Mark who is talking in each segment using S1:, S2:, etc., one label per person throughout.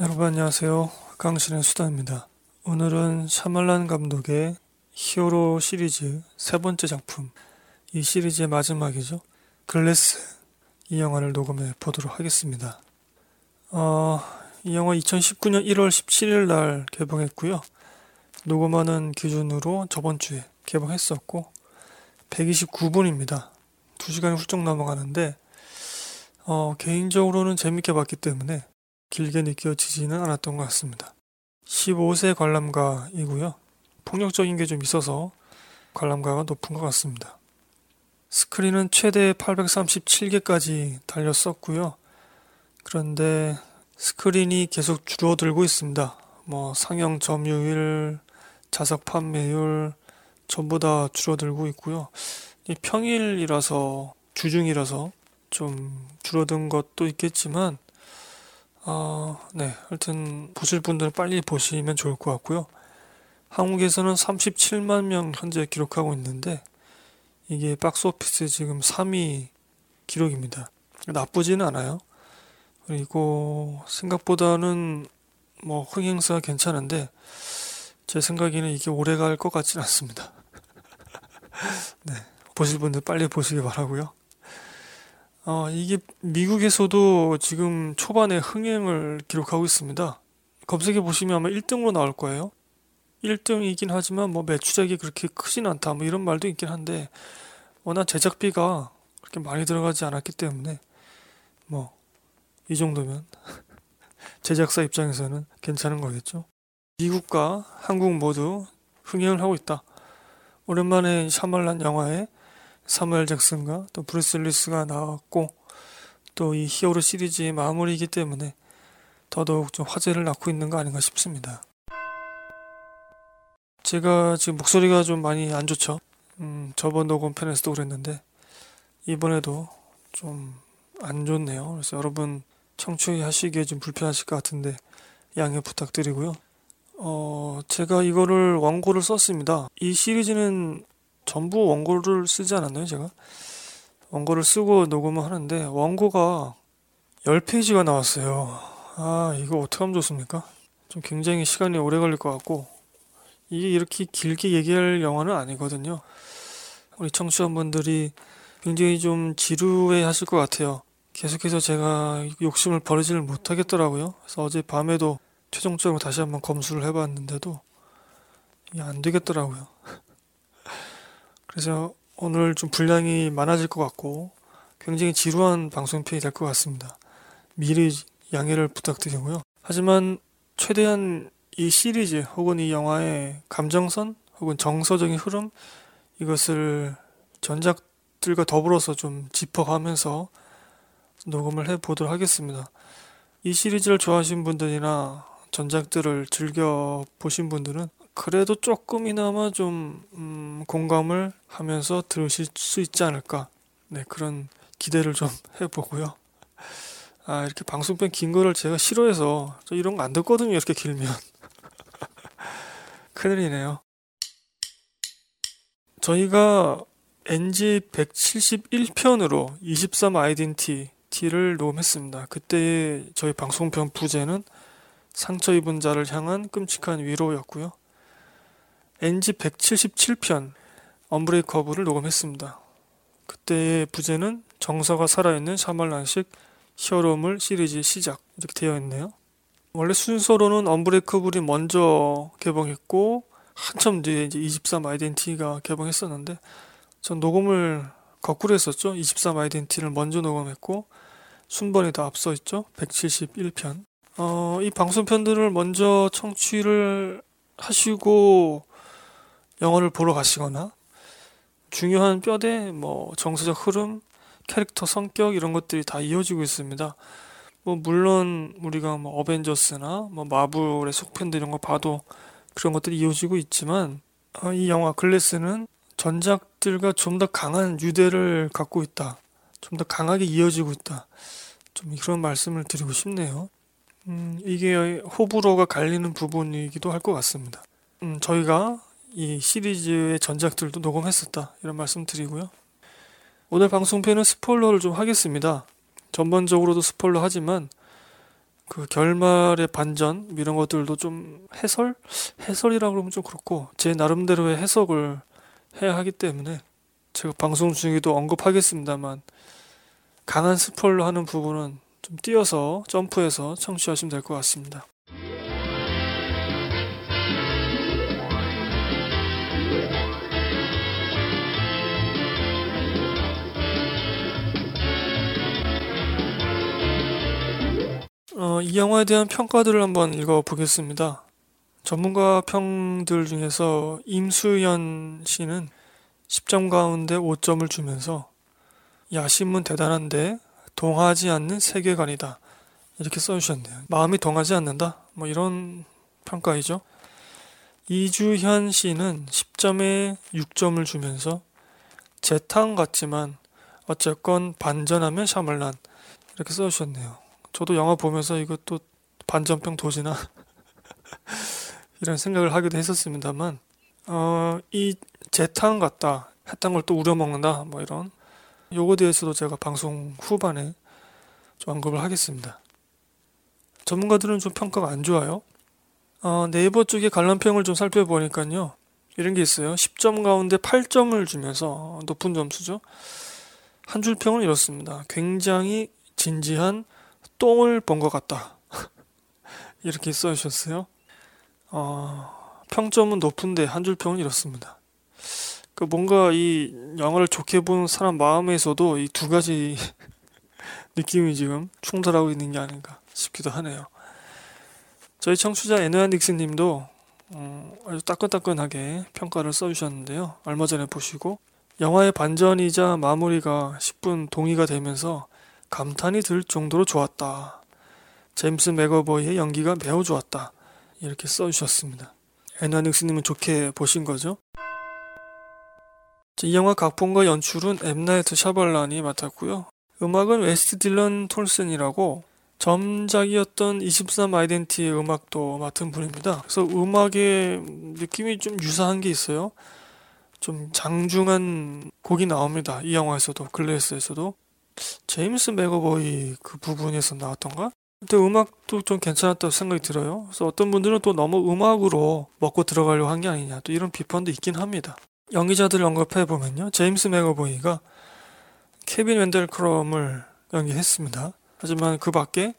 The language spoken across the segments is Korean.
S1: 여러분 안녕하세요. 강신의 수다입니다. 오늘은 샤말란 감독의 히어로 시리즈 세 번째 작품, 이 시리즈의 마지막이죠. 글래스 이 영화를 녹음해 보도록 하겠습니다. 어, 이 영화 2019년 1월 17일 날 개봉했고요. 녹음하는 기준으로 저번 주에 개봉했었고 129분입니다. 2시간이 훌쩍 넘어가는데 어, 개인적으로는 재밌게 봤기 때문에 길게 느껴지지는 않았던 것 같습니다. 15세 관람가이고요. 폭력적인 게 좀 있어서 관람가가 높은 것 같습니다. 스크린은 최대 837개까지 달렸었고요. 그런데 스크린이 계속 줄어들고 있습니다. 뭐 상영 점유율, 자석 판매율 전부 다 줄어들고 있고요. 평일이라서 주중이라서 좀 줄어든 것도 있겠지만 어, 네. 하여튼 보실 분들은 빨리 보시면 좋을 것 같고요. 한국에서는 37만 명 현재 기록하고 있는데 이게 박스오피스 지금 3위 기록입니다. 나쁘지는 않아요. 그리고 생각보다는 뭐 흥행사가 괜찮은데 제 생각에는 이게 오래 갈 것 같지는 않습니다. 네. 보실 분들 빨리 보시기 바라고요. 어, 이게 미국에서도 지금 초반에 흥행을 기록하고 있습니다. 검색해 보시면 아마 1등으로 나올 거예요. 1등이긴 하지만 뭐 매출액이 그렇게 크진 않다 뭐 이런 말도 있긴 한데 워낙 제작비가 그렇게 많이 들어가지 않았기 때문에 뭐 이 정도면 제작사 입장에서는 괜찮은 거겠죠. 미국과 한국 모두 흥행을 하고 있다. 오랜만에 샤말란 영화에 사무엘 잭슨과 또 브루스 윌리스가 나왔고 또 이 히어로 시리즈의 마무리이기 때문에 더더욱 좀 화제를 낳고 있는 거 아닌가 싶습니다. 제가 지금 목소리가 좀 많이 안 좋죠. 음, 저번 녹음 편에서도 그랬는데 이번에도 좀 안 좋네요. 그래서 여러분 청취하시기에 좀 불편하실 것 같은데 양해 부탁드리고요. 어, 제가 이거를 원고를 썼습니다. 이 시리즈는 전부 원고를 쓰지 않았나요, 제가? 원고를 쓰고 녹음을 하는데 원고가 10페이지가 나왔어요. 아, 이거 어떻게 하면 좋습니까? 좀 굉장히 시간이 오래 걸릴 것 같고 이게 이렇게 길게 얘기할 영화는 아니거든요. 우리 청취자분들이 굉장히 좀 지루해 하실 것 같아요. 계속해서 제가 욕심을 버리지를 못하겠더라고요. 그래서 어제 밤에도 최종적으로 다시 한번 검수를 해봤는데도 이게 안 되겠더라고요. 그래서 오늘 좀 분량이 많아질 것 같고 굉장히 지루한 방송편이 될 것 같습니다. 미리 양해를 부탁드리고요. 하지만 최대한 이 시리즈 혹은 이 영화의 감정선 혹은 정서적인 흐름 이것을 전작들과 더불어서 좀 짚어가면서 녹음을 해 보도록 하겠습니다. 이 시리즈를 좋아하신 분들이나 전작들을 즐겨 보신 분들은 그래도 조금이나마 좀 음, 공감을 하면서 들으실 수 있지 않을까. 네 그런 기대를 좀 해보고요. 아 이렇게 방송편 긴 거를 제가 싫어해서 이런 거 안 듣거든요 이렇게 길면. 큰일이네요. 저희가 NG 171편으로 23 아이덴티 티를 녹음했습니다. 그때 저희 방송편 부제는 상처 입은 자를 향한 끔찍한 위로였고요 NG 177편 언브레이커브를 녹음했습니다. 그때의 부제는 정서가 살아있는 샤말란식 히어로물 시리즈 시작 이렇게 되어 있네요. 원래 순서로는 언브레이커블이 먼저 개봉했고 한참 뒤에 이제 23 아이덴티가 개봉했었는데 전 녹음을 거꾸로 했었죠. 23 아이덴티를 먼저 녹음했고 순번이 더 앞서 있죠. 171편. 어, 이 방송편들을 먼저 청취를 하시고 영화를 보러 가시거나 중요한 뼈대, 뭐 정서적 흐름, 캐릭터 성격 이런 것들이 다 이어지고 있습니다. 뭐 물론 우리가 뭐 어벤져스나 뭐 마블의 속편들 이런 거 봐도 그런 것들이 이어지고 있지만 어, 이 영화 글래스는 전작들과 좀 더 강한 유대를 갖고 있다. 좀 더 강하게 이어지고 있다. 좀 그런 말씀을 드리고 싶네요. 음, 이게 호불호가 갈리는 부분이기도 할 것 같습니다. 음, 저희가 이 시리즈의 전작들도 녹음했었다 이런 말씀 드리고요. 오늘 방송편은 스포일러를 좀 하겠습니다. 전반적으로도 스포일러 하지만 그 결말의 반전 이런 것들도 좀 해설 해설이라고 그러면 좀 그렇고 제 나름대로의 해석을 해야 하기 때문에 제가 방송 중에도 언급하겠습니다만 강한 스포일러 하는 부분은 좀 띄어서 점프해서 청취하시면 될 것 같습니다. 어, 이 영화에 대한 평가들을 한번 읽어보겠습니다. 전문가 평들 중에서 임수연 씨는 10점 가운데 5점을 주면서 야심은 대단한데 동하지 않는 세계관이다. 이렇게 써주셨네요. 마음이 동하지 않는다? 뭐 이런 평가이죠. 이주현 씨는 10점에 6점을 주면서 재탕 같지만 어쨌건 반전하면 샤멀란 이렇게 써주셨네요. 저도 영화 보면서 이것도 반전병 도지나 이런 생각을 하기도 했었습니다만 어, 이 재탕 같다 했던 걸 또 우려먹는다 뭐 이런 요거에 대해서도 제가 방송 후반에 좀 언급을 하겠습니다. 전문가들은 좀 평가가 안 좋아요. 어, 네이버 쪽에 관람평을 좀 살펴보니까요. 이런 게 있어요. 10점 가운데 8점을 주면서 높은 점수죠. 한 줄 평은 이렇습니다. 굉장히 진지한 똥을 본 것 같다. 이렇게 써주셨어요. 어, 평점은 높은데 한 줄 평은 이렇습니다. 그 뭔가 이 영화를 좋게 본 사람 마음에서도 이 두 가지 느낌이 지금 충돌하고 있는 게 아닌가 싶기도 하네요. 저희 청취자 에너안 닉슨님도 어, 아주 따끈따끈하게 평가를 써주셨는데요. 얼마 전에 보시고 영화의 반전이자 마무리가 10분 동의가 되면서 감탄이 들 정도로 좋았다. 제임스 맥어보이의 연기가 매우 좋았다. 이렇게 써주셨습니다. 애나닉스님은 좋게 보신 거죠? 이 영화 각본과 연출은 엠나이트 샤말란이 맡았고요. 음악은 웨스트 딜런 토드슨이라고 점작이었던 23 아이덴티의 음악도 맡은 분입니다. 그래서 음악의 느낌이 좀 유사한 게 있어요. 좀 장중한 곡이 나옵니다. 이 영화에서도 글래스에서도 제임스 맥어버이 그 부분에서 나왔던가? 근데 음악도 좀 괜찮았다고 생각이 들어요. 그래서 어떤 분들은 또 너무 음악으로 먹고 들어가려고 한 게 아니냐 또 이런 비판도 있긴 합니다. 연기자들 언급해 보면요, 제임스 맥어버이가 케빈 웬델 크럼을 연기했습니다. 하지만 그 밖에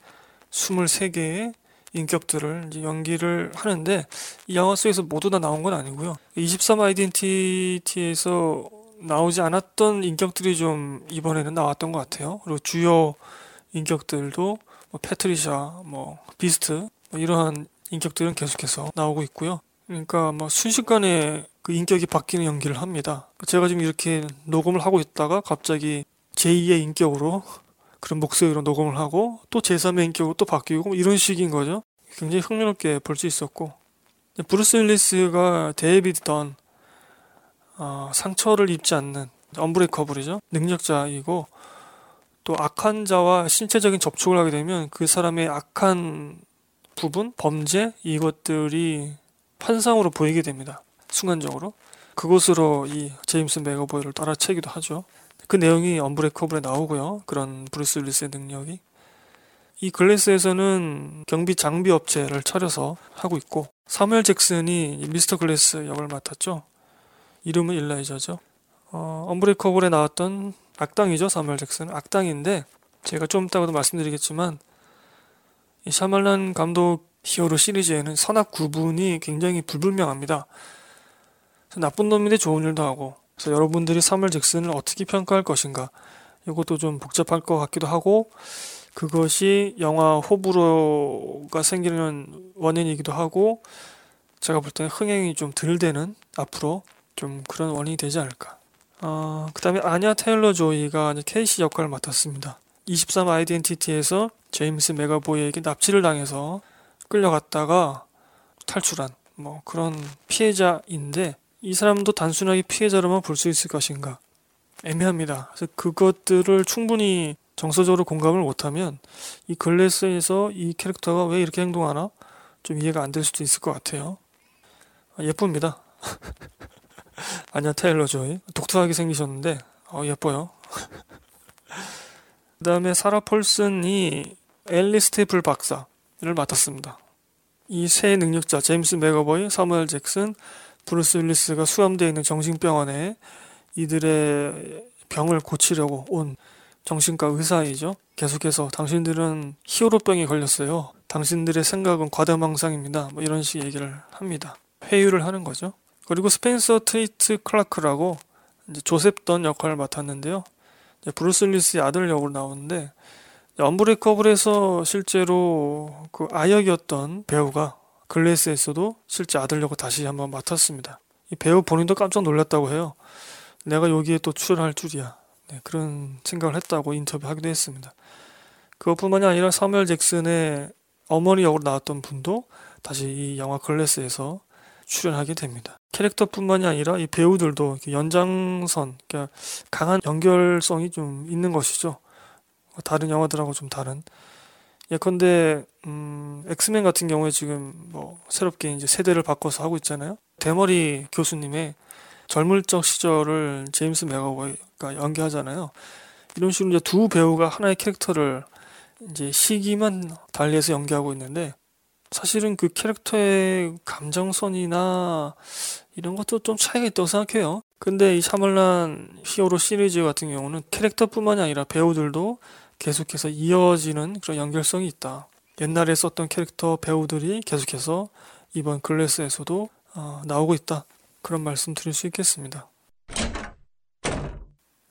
S1: 23개의 인격들을 연기를 하는데 이 영화 속에서 모두 다 나온 건 아니고요. 23 아이덴티티에서 나오지 않았던 인격들이 좀 이번에는 나왔던 것 같아요. 그리고 주요 인격들도 뭐 패트리샤, 뭐 비스트 뭐 이러한 인격들은 계속해서 나오고 있고요. 그러니까 뭐 순식간에 그 인격이 바뀌는 연기를 합니다. 제가 지금 이렇게 녹음을 하고 있다가 갑자기 제2의 인격으로 그런 목소리로 녹음을 하고 또 제3의 인격으로 또 바뀌고 뭐 이런 식인 거죠. 굉장히 흥미롭게 볼 수 있었고 브루스 윌리스가 데이비드 던 어, 상처를 입지 않는 언브레이커블이죠. 능력자이고 또 악한 자와 신체적인 접촉을 하게 되면 그 사람의 악한 부분, 범죄 이것들이 환상으로 보이게 됩니다. 순간적으로. 그곳으로 이 제임스 맥어보이를 알아채기도 하죠. 그 내용이 언브레이커블에 나오고요. 그런 브루스 윌리스의 능력이. 이 글래스에서는 경비 장비 업체를 차려서 하고 있고 사무엘 잭슨이 미스터 글래스 역을 맡았죠. 이름은 일라이저죠. 어, 언브레이커블에 나왔던 악당이죠. 사무엘 잭슨. 악당인데 제가 좀 이따가도 말씀드리겠지만 이 샤말란 감독 히어로 시리즈에는 선악 구분이 굉장히 불분명합니다. 나쁜 놈인데 좋은 일도 하고 그래서 여러분들이 사무엘 잭슨을 어떻게 평가할 것인가 이것도 좀 복잡할 것 같기도 하고 그것이 영화 호불호가 생기는 원인이기도 하고 제가 볼 때는 흥행이 좀 덜 되는 앞으로 좀 그런 원인이 되지 않을까. 어, 그 다음에 아냐 테일러 조이가 케이시 역할을 맡았습니다. 23 아이덴티티에서 제임스 메가보이에게 납치를 당해서 끌려갔다가 탈출한 뭐 그런 피해자인데 이 사람도 단순하게 피해자로만 볼 수 있을 것인가 애매합니다. 그래서 그것들을 충분히 정서적으로 공감을 못하면 이 글래스에서 이 캐릭터가 왜 이렇게 행동하나 좀 이해가 안 될 수도 있을 것 같아요. 아, 예쁩니다. 아니야 테일러 조이 독특하게 생기셨는데 어, 예뻐요. 그 다음에 사라 폴슨이 엘리 스테이플 박사 맡았습니다. 이 세 능력자 제임스 맥어보이, 사무엘 잭슨, 브루스 윌리스가 수감되어 있는 정신병원에 이들의 병을 고치려고 온 정신과 의사이죠. 계속해서 당신들은 히어로병에 걸렸어요. 당신들의 생각은 과대망상입니다. 뭐 이런 식 얘기를 합니다. 회유를 하는 거죠. 그리고 스펜서 트리트 클라크라고 조셉 던 역할을 맡았는데요. 브루스 윌리스의 아들 역으로 나오는데 언브레이커블에서 실제로 그 아역이었던 배우가 글래스에서도 실제 아들 역을 다시 한번 맡았습니다. 이 배우 본인도 깜짝 놀랐다고 해요. 내가 여기에 또 출연할 줄이야. 네, 그런 생각을 했다고 인터뷰하기도 했습니다. 그것뿐만이 아니라 사무엘 잭슨의 어머니 역으로 나왔던 분도 다시 이 영화 글래스에서 출연하게 됩니다. 캐릭터뿐만이 아니라 이 배우들도 연장선, 그러니까 강한 연결성이 좀 있는 것이죠. 다른 영화들하고 좀 다른. 예컨대 음, 엑스맨 같은 경우에 지금 뭐 새롭게 이제 세대를 바꿔서 하고 있잖아요. 대머리 교수님의 젊을 적 시절을 제임스 맥어보이가 연기하잖아요. 이런 식으로 이제 두 배우가 하나의 캐릭터를 이제 시기만 달리해서 연기하고 있는데 사실은 그 캐릭터의 감정선이나 이런 것도 좀 차이가 있다고 생각해요. 근데 이 샤멀란 히어로 시리즈 같은 경우는 캐릭터뿐만이 아니라 배우들도 계속해서 이어지는 그런 연결성이 있다. 옛날에 썼던 캐릭터 배우들이 계속해서 이번 글래스에서도 어, 나오고 있다. 그런 말씀 드릴 수 있겠습니다.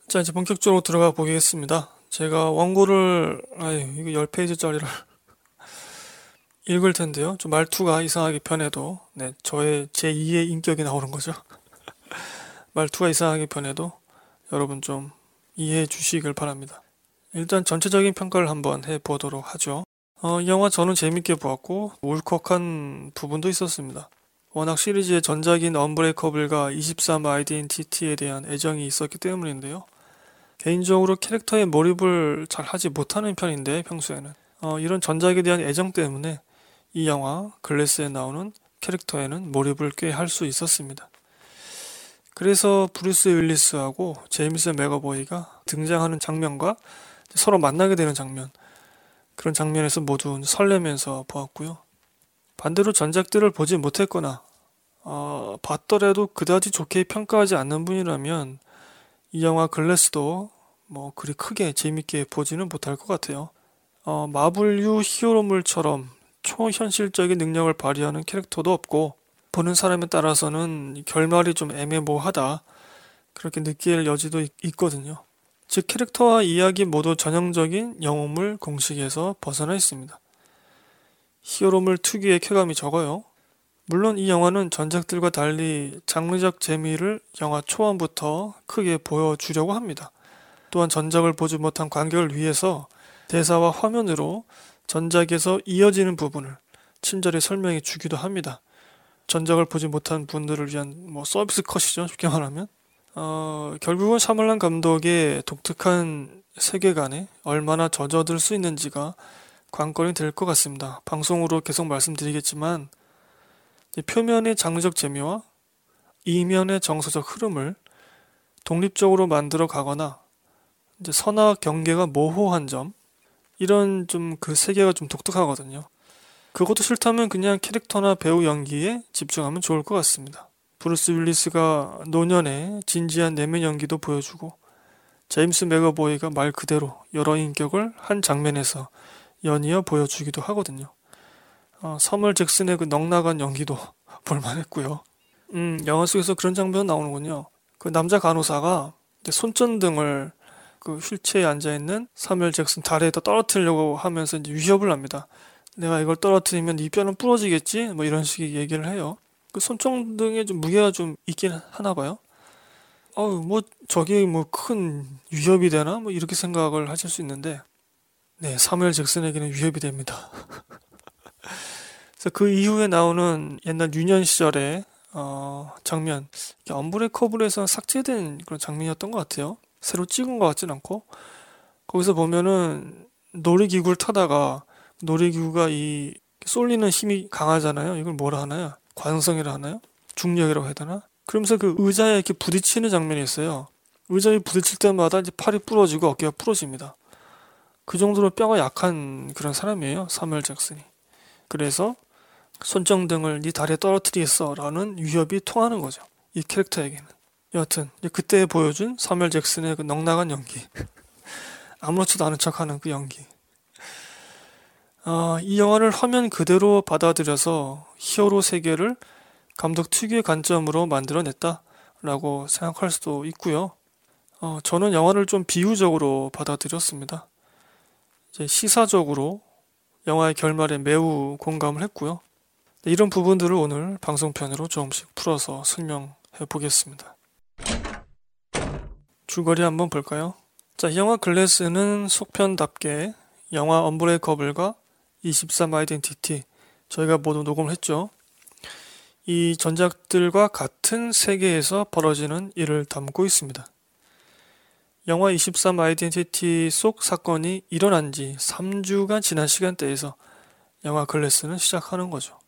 S1: 자, 이제 본격적으로 들어가 보겠습니다. 제가 원고를, 아유, 이거 10페이지짜리를 읽을 텐데요. 좀 말투가 이상하게 변해도, 네, 저의 제2의 인격이 나오는 거죠. 말투가 이상하게 변해도 여러분 좀 이해해 주시길 바랍니다. 일단 전체적인 평가를 한번 해 보도록 하죠. 어, 이 영화 저는 재밌게 보았고, 울컥한 부분도 있었습니다. 워낙 시리즈의 전작인 언브레이커블과 23 아이덴티티에 대한 애정이 있었기 때문인데요. 개인적으로 캐릭터에 몰입을 잘 하지 못하는 편인데 평소에는 어, 이런 전작에 대한 애정 때문에 이 영화 글래스에 나오는 캐릭터에는 몰입을 꽤 할 수 있었습니다. 그래서 브루스 윌리스하고 제임스 맥어보이가 등장하는 장면과 서로 만나게 되는 장면 그런 장면에서 모두 설레면서 보았고요. 반대로 전작들을 보지 못했거나 어, 봤더라도 그다지 좋게 평가하지 않는 분이라면 이 영화 글래스도 뭐 그리 크게 재밌게 보지는 못할 것 같아요. 어, 마블류 히어로물처럼 초현실적인 능력을 발휘하는 캐릭터도 없고 보는 사람에 따라서는 결말이 좀 애매모호하다 그렇게 느낄 여지도 있, 있거든요. 즉 캐릭터와 이야기 모두 전형적인 영웅물 공식에서 벗어나 있습니다. 히어로물 특유의 쾌감이 적어요. 물론 이 영화는 전작들과 달리 장르적 재미를 영화 초반부터 크게 보여주려고 합니다. 또한 전작을 보지 못한 관객을 위해서 대사와 화면으로 전작에서 이어지는 부분을 친절히 설명해 주기도 합니다. 전작을 보지 못한 분들을 위한 뭐 서비스 컷이죠. 쉽게 말하면. 어, 결국은 샤멀란 감독의 독특한 세계관에 얼마나 젖어들 수 있는지가 관건이 될 것 같습니다. 방송으로 계속 말씀드리겠지만 표면의 장르적 재미와 이면의 정서적 흐름을 독립적으로 만들어 가거나 이제 선악 경계가 모호한 점 이런 좀 그 세계가 좀 독특하거든요. 그것도 싫다면 그냥 캐릭터나 배우 연기에 집중하면 좋을 것 같습니다. 브루스 윌리스가 노년의 진지한 내면 연기도 보여주고 제임스 맥어보이가 말 그대로 여러 인격을 한 장면에서 연이어 보여주기도 하거든요. 어, 서멀 잭슨의 그 넉나간 연기도 볼만했고요. 음, 영화 속에서 그런 장면 나오는군요. 그 남자 간호사가 손전등을 그 휠체어에 앉아 있는 사멸 잭슨 다리에다 떨어뜨리려고 하면서 이제 위협을 합니다. 내가 이걸 떨어뜨리면 이 뼈는 부러지겠지? 뭐 이런 식의 얘기를 해요. 그 손전등에 좀 무게가 좀 있긴 하나 봐요. 어우, 뭐, 저게 뭐 큰 위협이 되나? 뭐 이렇게 생각을 하실 수 있는데, 네, 사무엘 잭슨에게는 위협이 됩니다. 그래서 그 이후에 나오는 옛날 유년 시절의 어, 장면, 엄브레커블에서 삭제된 그런 장면이었던 것 같아요. 새로 찍은 것 같진 않고 거기서 보면은 놀이기구를 타다가 놀이기구가 이 쏠리는 힘이 강하잖아요. 이걸 뭐라 하나요? 관성이라 하나요? 중력이라고 해야 되나? 그러면서 그 의자에 이렇게 부딪히는 장면이 있어요. 의자에 부딪힐 때마다 이제 팔이 부러지고 어깨가 부러집니다. 그 정도로 뼈가 약한 그런 사람이에요. 사무엘 잭슨이. 그래서 손정등을 네 다리에 떨어뜨리겠어 라는 위협이 통하는 거죠. 이 캐릭터에게는. 여하튼 그때 보여준 사멸 잭슨의 그 넉나간 연기. 아무렇지도 않은 척하는 그 연기. 어, 이 영화를 화면 그대로 받아들여서 히어로 세계를 감독 특유의 관점으로 만들어냈다 라고 생각할 수도 있고요. 어, 저는 영화를 좀 비유적으로 받아들였습니다. 이제 시사적으로 영화의 결말에 매우 공감을 했고요. 이런 부분들을 오늘 방송편으로 조금씩 풀어서 설명해 보겠습니다 줄거리 한번 볼까요? 자, 영화 글래스는 속편답게 영화 언브레이커블과 23 아이덴티티 저희가 모두 녹음을 했죠. 이 전작들과 같은 세계에서 벌어지는 일을 담고 있습니다. 영화 23 아이덴티티 속 사건이 일어난 지 3주간 지난 시간대에서 영화 글래스는 시작하는 거죠.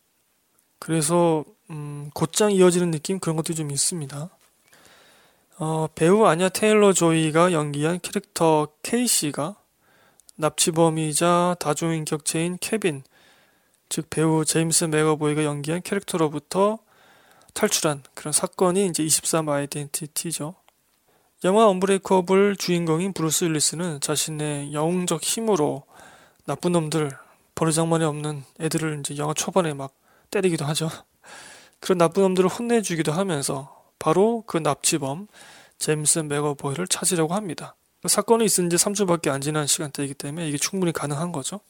S1: 그래서 음, 곧장 이어지는 느낌 그런 것도 좀 있습니다. 어, 배우 아냐 테일러 조이가 연기한 캐릭터 케이시가 납치범이자 다중인격체인 케빈, 즉 배우 제임스 맥어보이가 연기한 캐릭터로부터 탈출한 그런 사건이 이제 23 아이덴티티죠. 영화 언브레이커블 주인공인 브루스 윌리스는 자신의 영웅적 힘으로 나쁜 놈들 버르장머리 없는 애들을 이제 영화 초반에 막 때리기도 하죠. 그런 나쁜 놈들을 혼내주기도 하면서 바로 그 납치범 제임스 맥어보이를 찾으려고 합니다. 그 사건이 있은 지 3주밖에 안 지난 시간대이기 때문에 이게 충분히 가능한 거죠.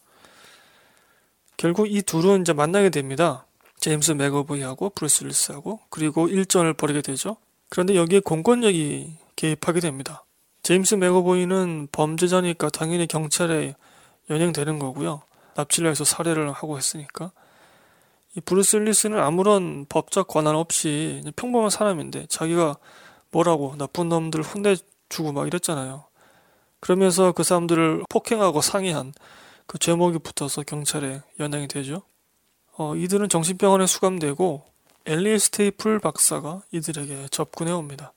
S1: 결국 이 둘은 이제 만나게 됩니다. 제임스 맥어보이하고 브루스 윌리스하고 그리고 일전을 벌이게 되죠. 그런데 여기에 공권력이 개입하게 됩니다. 제임스 맥어보이는 범죄자니까 당연히 경찰에 연행되는 거고요. 납치를 해서 살해를 하고 했으니까. 이 브루스 윌리스는 아무런 법적 권한 없이 평범한 사람인데 자기가 뭐라고 나쁜 놈들 혼내주고 막 이랬잖아요. 그러면서 그 사람들을 폭행하고 상의한 그 죄목이 붙어서 경찰에 연행이 되죠. 어, 이들은 정신병원에 수감되고 엘리 스테이플 박사가 이들에게 접근해 옵니다.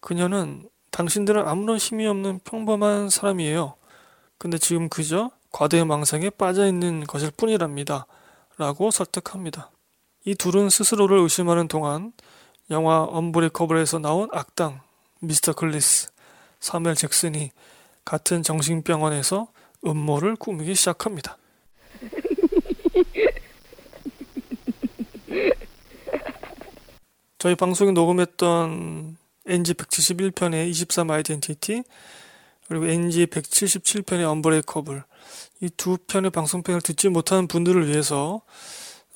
S1: 그녀는 당신들은 아무런 힘이 없는 평범한 사람이에요. 근데 지금 그저 과대망상에 빠져 있는 것일 뿐이랍니다. 라고 설득합니다. 이 둘은 스스로를 의심하는 동안 영화 언브레이커블에서 나온 악당 미스터 글래스 사무엘 잭슨이 같은 정신병원에서 음모를 꾸미기 시작합니다. 저희 방송에 녹음했던 NG 171편의 23 아이덴티티 그리고 NG 177편의 언브레이커블 이 두 편의 방송편을 듣지 못하는 분들을 위해서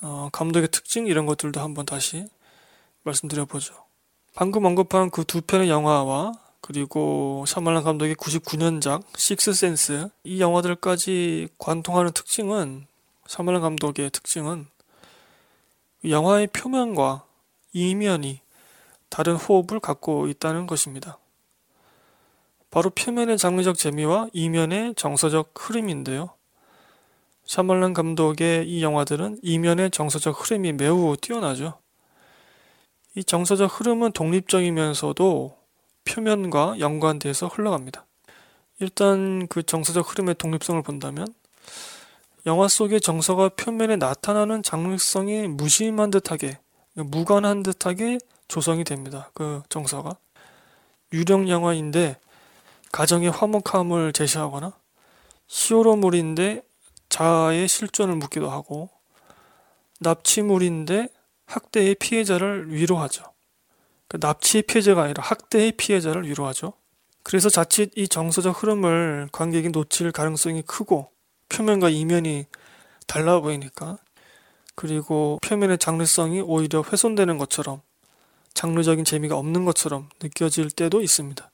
S1: 어, 감독의 특징 이런 것들도 한번 다시 말씀드려보죠. 방금 언급한 그 두 편의 영화와 그리고 샤말란 감독의 99년작 식스센스 이 영화들까지 관통하는 특징은 샤말란 감독의 특징은 영화의 표면과 이면이 다른 호흡을 갖고 있다는 것입니다. 바로 표면의 장르적 재미와 이면의 정서적 흐름인데요. 샤말란 감독의 이 영화들은 이면의 정서적 흐름이 매우 뛰어나죠. 이 정서적 흐름은 독립적이면서도 표면과 연관돼서 흘러갑니다. 일단 그 정서적 흐름의 독립성을 본다면 영화 속의 정서가 표면에 나타나는 장르성이 무심한 듯하게 무관한 듯하게 조성이 됩니다. 그 정서가 유령 영화인데 가정의 화목함을 제시하거나 히어로물인데 자아의 실존을 묻기도 하고 납치물인데 학대의 피해자를 위로하죠. 그 납치의 피해자가 아니라 학대의 피해자를 위로하죠. 그래서 자칫 이 정서적 흐름을 관객이 놓칠 가능성이 크고 표면과 이면이 달라 보이니까 그리고 표면의 장르성이 오히려 훼손되는 것처럼 장르적인 재미가 없는 것처럼 느껴질 때도 있습니다.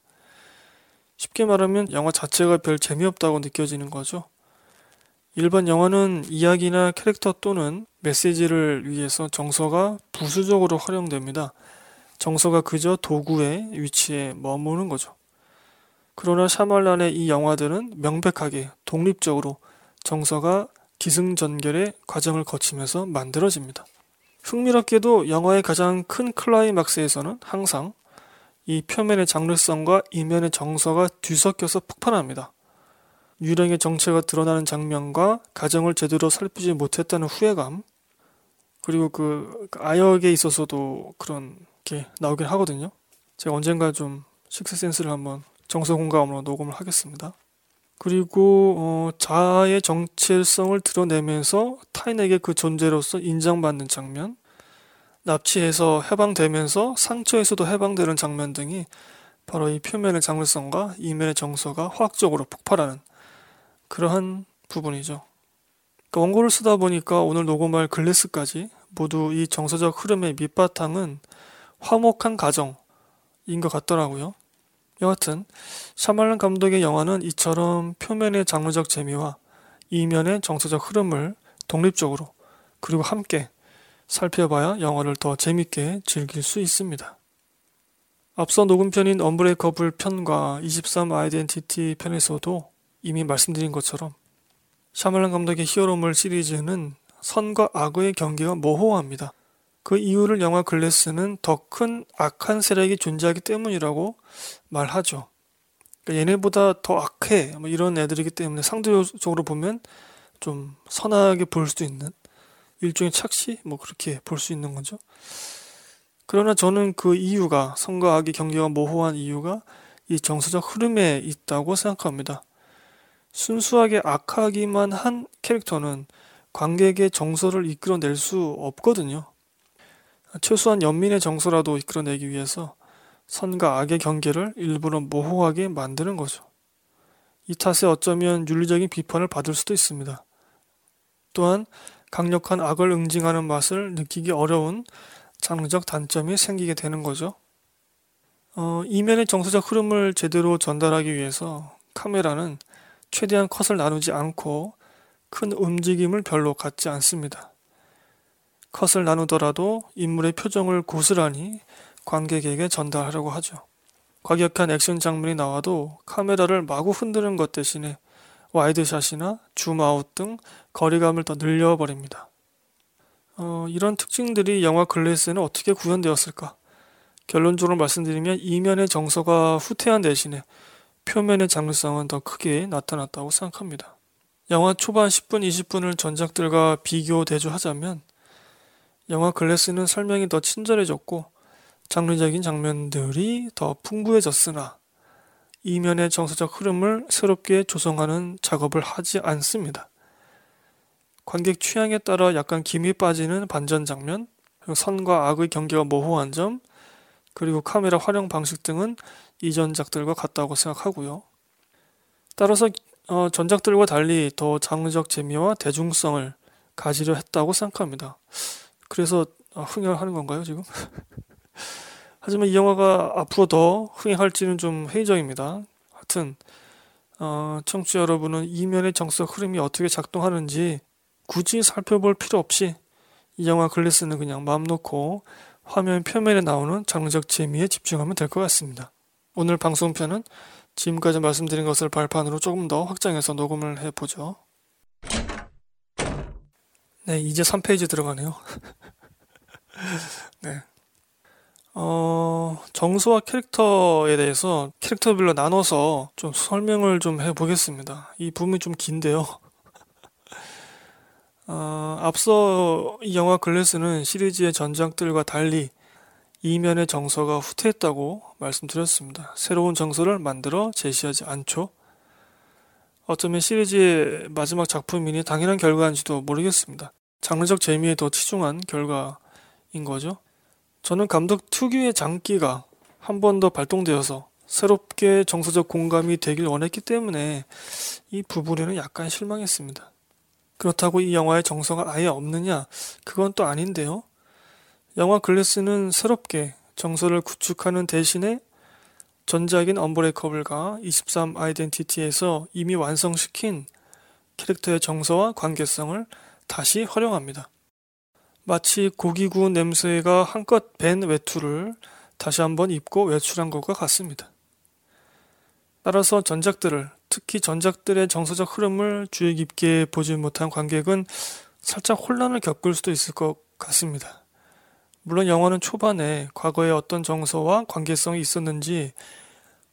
S1: 쉽게 말하면 영화 자체가 별 재미없다고 느껴지는 거죠. 일반 영화는 이야기나 캐릭터 또는 메시지를 위해서 정서가 부수적으로 활용됩니다. 정서가 그저 도구의 위치에 머무는 거죠. 그러나 샤말란의 이 영화들은 명백하게 독립적으로 정서가 기승전결의 과정을 거치면서 만들어집니다. 흥미롭게도 영화의 가장 큰 클라이막스에서는 항상 이 표면의 장르성과 이면의 정서가 뒤섞여서 폭발합니다. 유령의 정체가 드러나는 장면과 가정을 제대로 살피지 못했다는 후회감 그리고 그, 그 아역에 있어서도 그런 게 나오긴 하거든요. 제가 언젠가 좀 식스센스를 한번 정서 공감으로 녹음을 하겠습니다. 그리고 어, 자아의 정체성을 드러내면서 타인에게 그 존재로서 인정받는 장면, 납치해서 해방되면서 상처에서도 해방되는 장면 등이 바로 이 표면의 장르성과 이면의 정서가 화학적으로 폭발하는 그러한 부분이죠. 그러니까 원고를 쓰다 보니까 오늘 녹음할 글래스까지 모두 이 정서적 흐름의 밑바탕은 화목한 가정인 것 같더라고요. 여하튼 샤말란 감독의 영화는 이처럼 표면의 장르적 재미와 이면의 정서적 흐름을 독립적으로 그리고 함께 살펴봐야 영화를 더 재밌게 즐길 수 있습니다. 앞서 녹음편인 언브레이커블 편과 23 아이덴티티 편에서도 이미 말씀드린 것처럼 샤말란 감독의 히어로물 시리즈는 선과 악의 경계가 모호합니다. 그 이유를 영화 글래스는 더 큰 악한 세력이 존재하기 때문이라고 말하죠. 그러니까 얘네보다 더 악해 뭐 이런 애들이기 때문에 상대적으로 보면 좀 선하게 볼 수도 있는 일종의 착시 뭐 그렇게 볼 수 있는 거죠. 그러나 저는 그 이유가 선과 악의 경계가 모호한 이유가 이 정서적 흐름에 있다고 생각합니다. 순수하게 악하기만 한 캐릭터는 관객의 정서를 이끌어낼 수 없거든요. 최소한 연민의 정서라도 이끌어내기 위해서 선과 악의 경계를 일부러 모호하게 만드는 거죠. 이 탓에 어쩌면 윤리적인 비판을 받을 수도 있습니다. 또한 강력한 악을 응징하는 맛을 느끼기 어려운 장르적 단점이 생기게 되는 거죠. 어, 이면의 정서적 흐름을 제대로 전달하기 위해서 카메라는 최대한 컷을 나누지 않고 큰 움직임을 별로 갖지 않습니다. 컷을 나누더라도 인물의 표정을 고스란히 관객에게 전달하려고 하죠. 과격한 액션 장면이 나와도 카메라를 마구 흔드는 것 대신에 와이드샷이나 줌아웃 등 거리감을 더 늘려버립니다. 어, 이런 특징들이 영화 글래스에는 어떻게 구현되었을까? 결론적으로 말씀드리면 이면의 정서가 후퇴한 대신에 표면의 장르성은 더 크게 나타났다고 생각합니다. 영화 초반 10분, 20분을 전작들과 비교 대조하자면 영화 글래스는 설명이 더 친절해졌고 장르적인 장면들이 더 풍부해졌으나 이면의 정서적 흐름을 새롭게 조성하는 작업을 하지 않습니다. 관객 취향에 따라 약간 김이 빠지는 반전 장면, 선과 악의 경계가 모호한 점, 그리고 카메라 활용 방식 등은 이전작들과 같다고 생각하고요. 따라서 어, 전작들과 달리 더 장르적 재미와 대중성을 가지려 했다고 생각합니다. 그래서 어, 흥행하는 건가요 지금? 하지만 이 영화가 앞으로 더 흥행할지는 좀 회의적입니다. 하여튼 어, 청취자 여러분은 이면의 정석 흐름이 어떻게 작동하는지 굳이 살펴볼 필요 없이 이 영화 글래스는 그냥 마음 놓고 화면 표면에 나오는 장르적 재미에 집중하면 될 것 같습니다. 오늘 방송편은 지금까지 말씀드린 것을 발판으로 조금 더 확장해서 녹음을 해보죠. 네, 이제 3페이지 들어가네요. 네. 어, 정서와 캐릭터에 대해서 캐릭터별로 나눠서 좀 설명을 좀 해보겠습니다. 이 부분이 좀 긴데요. 어, 앞서 이 영화 글래스는 시리즈의 전작들과 달리 이면의 정서가 후퇴했다고 말씀드렸습니다. 새로운 정서를 만들어 제시하지 않죠. 어쩌면 시리즈의 마지막 작품이니 당연한 결과인지도 모르겠습니다. 장르적 재미에 더 치중한 결과인 거죠. 저는 감독 특유의 장기가 한 번 더 발동되어서 새롭게 정서적 공감이 되길 원했기 때문에 이 부분에는 약간 실망했습니다. 그렇다고 이 영화의 정서가 아예 없느냐? 그건 또 아닌데요. 영화 글래스는 새롭게 정서를 구축하는 대신에 전작인 언브레이커블과 23 아이덴티티에서 이미 완성시킨 캐릭터의 정서와 관계성을 다시 활용합니다. 마치 고기 구운 냄새가 한껏 밴 외투를 다시 한번 입고 외출한 것과 같습니다. 따라서 전작들을 특히 전작들의 정서적 흐름을 주의 깊게 보지 못한 관객은 살짝 혼란을 겪을 수도 있을 것 같습니다. 물론 영화는 초반에 과거에 어떤 정서와 관계성이 있었는지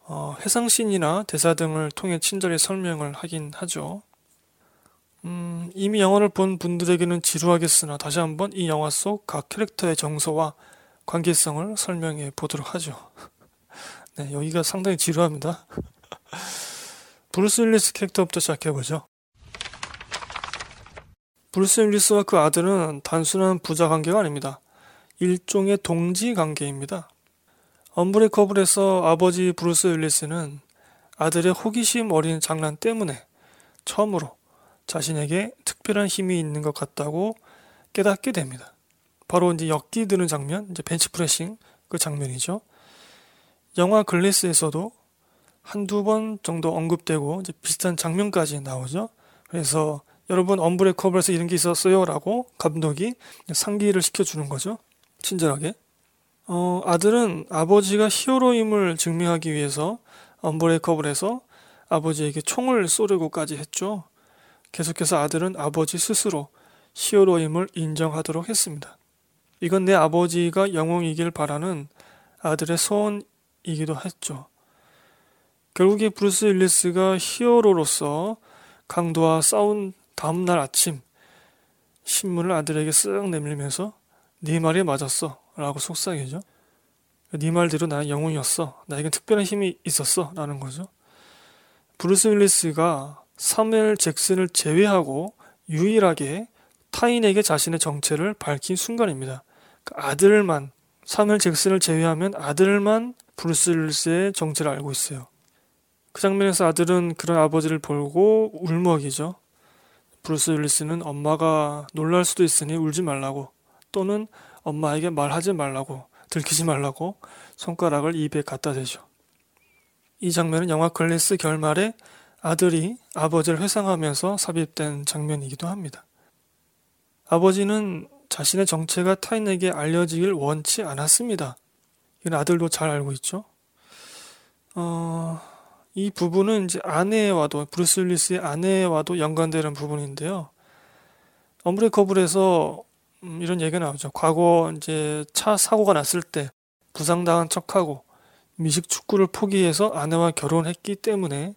S1: 어, 해상신이나 대사 등을 통해 친절히 설명을 하긴 하죠. 음, 이미 영화를 본 분들에게는 지루하겠으나 다시 한번 이 영화 속 각 캐릭터의 정서와 관계성을 설명해 보도록 하죠. 네, 여기가 상당히 지루합니다. 브루스 윌리스 캐릭터부터 시작해보죠. 브루스 윌리스와 그 아들은 단순한 부자 관계가 아닙니다. 일종의 동지 관계입니다. 언브레이커블에서 아버지 브루스 윌리스는 아들의 호기심 어린 장난 때문에 처음으로 자신에게 특별한 힘이 있는 것 같다고 깨닫게 됩니다. 바로 이제 역기 드는 장면, 이제 벤치프레싱 그 장면이죠. 영화 글래스에서도 한두 번 정도 언급되고 이제 비슷한 장면까지 나오죠. 그래서 여러분 엄브레커블에서 이런 게 있었어요라고 감독이 상기를 시켜주는 거죠. 친절하게. 어, 아들은 아버지가 히어로임을 증명하기 위해서 언브레이커블에서 아버지에게 총을 쏘려고까지 했죠. 계속해서 아들은 아버지 스스로 히어로임을 인정하도록 했습니다. 이건 내 아버지가 영웅이길 바라는 아들의 소원이기도 했죠. 결국에 브루스 윌리스가 히어로로서 강도와 싸운 다음날 아침 신문을 아들에게 쓱 내밀면서 네 말이 맞았어 라고 속삭이죠. 네 말대로 나는 영웅이었어. 나에겐 특별한 힘이 있었어. 라는 거죠. 브루스 윌리스가 사무엘 잭슨을 제외하고 유일하게 타인에게 자신의 정체를 밝힌 순간입니다. 그 아들만 사무엘 잭슨을 제외하면 아들만 브루스 윌리스의 정체를 알고 있어요. 그 장면에서 아들은 그런 아버지를 보고 울먹이죠. 브루스 윌리스는 엄마가 놀랄 수도 있으니 울지 말라고 또는 엄마에게 말하지 말라고 들키지 말라고 손가락을 입에 갖다 대죠. 이 장면은 영화 글래스 결말에 아들이 아버지를 회상하면서 삽입된 장면이기도 합니다. 아버지는 자신의 정체가 타인에게 알려지길 원치 않았습니다. 이건 아들도 잘 알고 있죠. 어, 이 부분은 이제 아내와도 브루스 윌리스의 아내와도 연관되는 부분인데요. 언브레이커블에서 음, 이런 얘기가 나오죠. 과거 이제 차 사고가 났을 때 부상당한 척하고 미식 축구를 포기해서 아내와 결혼했기 때문에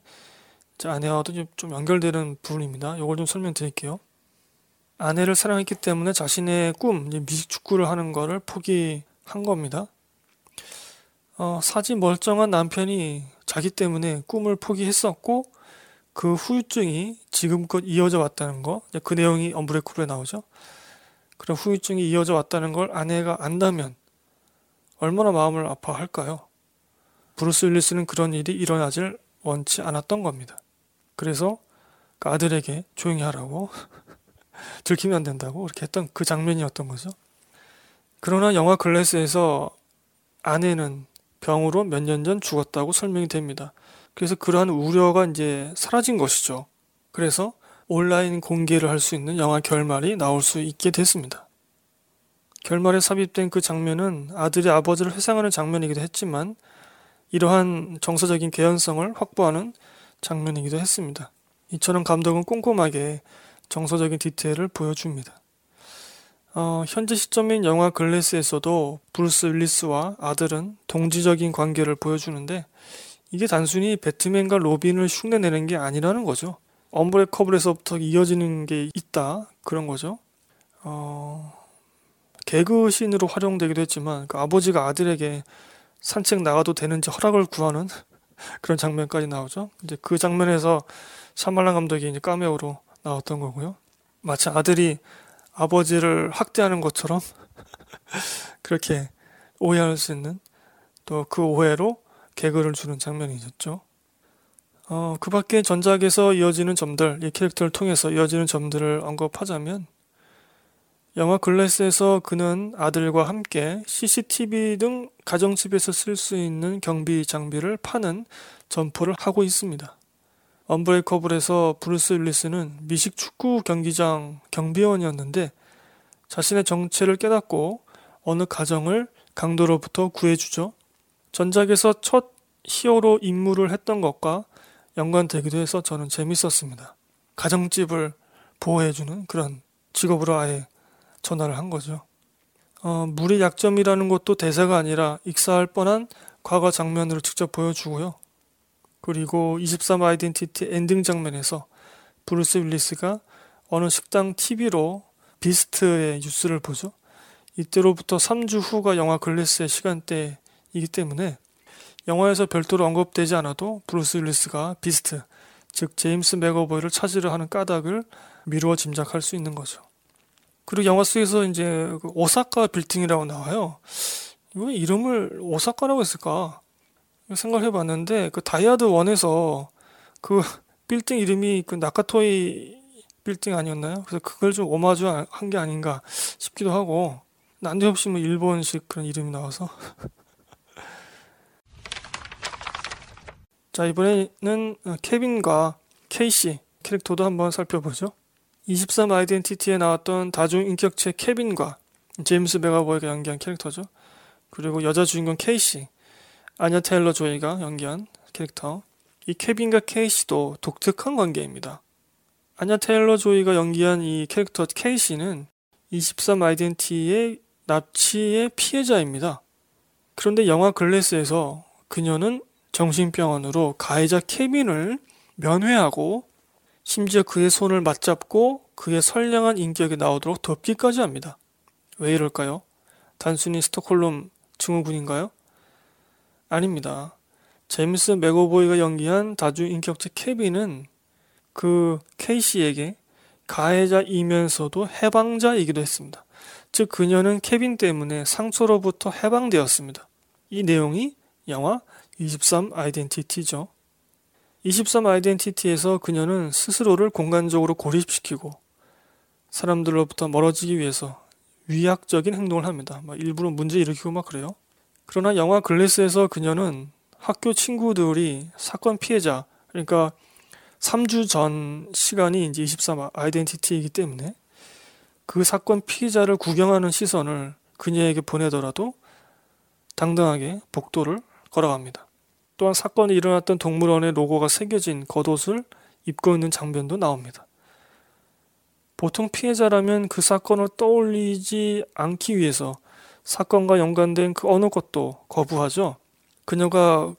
S1: 아내와도 좀, 좀 연결되는 부분입니다. 이걸 좀 설명드릴게요. 아내를 사랑했기 때문에 자신의 꿈, 미식 축구를 하는 거를 포기한 겁니다. 어, 사지 멀쩡한 남편이 자기 때문에 꿈을 포기했었고 그 후유증이 지금껏 이어져 왔다는 거, 그 내용이 엄브레쿠브에 나오죠. 그런 후유증이 이어져 왔다는 걸 아내가 안다면 얼마나 마음을 아파할까요? 브루스 윌리스는 그런 일이 일어나질 원치 않았던 겁니다. 그래서 그 아들에게 조용히 하라고 들키면 안 된다고 그렇게 했던 그 장면이었던 거죠. 그러나 영화 글래스에서 아내는 병으로 몇 년 전 죽었다고 설명이 됩니다. 그래서 그러한 우려가 이제 사라진 것이죠. 그래서 온라인 공개를 할 수 있는 영화 결말이 나올 수 있게 됐습니다. 결말에 삽입된 그 장면은 아들이 아버지를 회상하는 장면이기도 했지만 이러한 정서적인 개연성을 확보하는 장면이기도 했습니다. 이처럼 감독은 꼼꼼하게 정서적인 디테일을 보여줍니다. 어, 현재 시점인 영화 글래스에서도 브루스 윌리스와 아들은 동지적인 관계를 보여주는데 이게 단순히 배트맨과 로빈을 흉내내는 게 아니라는 거죠. 엄브레커블에서부터 이어지는 게 있다 그런 거죠. 어, 개그신으로 활용되기도 했지만 그 아버지가 아들에게 산책 나가도 되는지 허락을 구하는 그런 장면까지 나오죠. 이제 그 장면에서 샤말란 감독이 이제 까메오로 나왔던 거고요. 마치 아들이 아버지를 학대하는 것처럼 그렇게 오해할 수 있는 또 그 오해로 개그를 주는 장면이 있었죠. 어, 그 밖에 전작에서 이어지는 점들, 이 캐릭터를 통해서 이어지는 점들을 언급하자면, 영화 글래스에서 그는 아들과 함께 CCTV 등 가정집에서 쓸 수 있는 경비 장비를 파는 점포를 하고 있습니다. 언브레이커블에서 브루스 윌리스는 미식 축구 경기장 경비원이었는데 자신의 정체를 깨닫고 어느 가정을 강도로부터 구해주죠. 전작에서 첫 히어로 임무를 했던 것과 연관되기도 해서 저는 재밌었습니다. 가정집을 보호해주는 그런 직업으로 아예 전화를 한 거죠. 어, 물의 약점이라는 것도 대사가 아니라 익사할 뻔한 과거 장면으로 직접 보여주고요. 그리고 23 아이덴티티 엔딩 장면에서 브루스 윌리스가 어느 식당 TV로 비스트의 뉴스를 보죠. 이때로부터 3주 후가 영화 글래스의 시간대이기 때문에 영화에서 별도로 언급되지 않아도 브루스 윌리스가 비스트, 즉 제임스 맥어보이를 찾으려 하는 까닭을 미루어 짐작할 수 있는 거죠. 그리고 영화 속에서 이제 그 오사카 빌딩이라고 나와요. 왜 이름을 오사카라고 했을까? 생각을 해봤는데 그 다이하드 one에서 그 빌딩 이름이 그 나카토미 빌딩 아니었나요? 그래서 그걸 좀 오마주 한 게 아닌가 싶기도 하고 난데없이 뭐 일본식 그런 이름이 나와서 자 이번에는 케빈과 케이시 캐릭터도 한번 살펴보죠. 23 아이덴티티에 나왔던 다중인격체 케빈과 제임스 맥어보이가 연기한 캐릭터죠. 그리고 여자 주인공 케이시, 아냐 테일러 조이가 연기한 캐릭터. 이 케빈과 케이시도 독특한 관계입니다. 아냐 테일러 조이가 연기한 이 캐릭터 케이시는 23 아이덴티의 납치의 피해자입니다. 그런데 영화 글래스에서 그녀는 정신병원으로 가해자 케빈을 면회하고 심지어 그의 손을 맞잡고 그의 선량한 인격이 나오도록 덮기까지 합니다. 왜 이럴까요? 단순히 스톡홀름 증후군인가요? 아닙니다. 제임스 맥오보이가 연기한 다주인격체 케빈은 그 케이시에게 가해자이면서도 해방자이기도 했습니다. 즉 그녀는 케빈 때문에 상처로부터 해방되었습니다. 이 내용이 영화 23 아이덴티티죠. 23 아이덴티티에서 그녀는 스스로를 공간적으로 고립시키고 사람들로부터 멀어지기 위해서 위약적인 행동을 합니다. 막 일부러 문제 일으키고 막 그래요. 그러나 영화 글래스에서 그녀는 학교 친구들이 사건 피해자, 그러니까 3주 전 시간이 이제 23 아이덴티티이기 때문에 그 사건 피해자를 구경하는 시선을 그녀에게 보내더라도 당당하게 복도를 걸어갑니다. 또한 사건이 일어났던 동물원의 로고가 새겨진 겉옷을 입고 있는 장면도 나옵니다. 보통 피해자라면 그 사건을 떠올리지 않기 위해서 사건과 연관된 그 어느 것도 거부하죠. 그녀가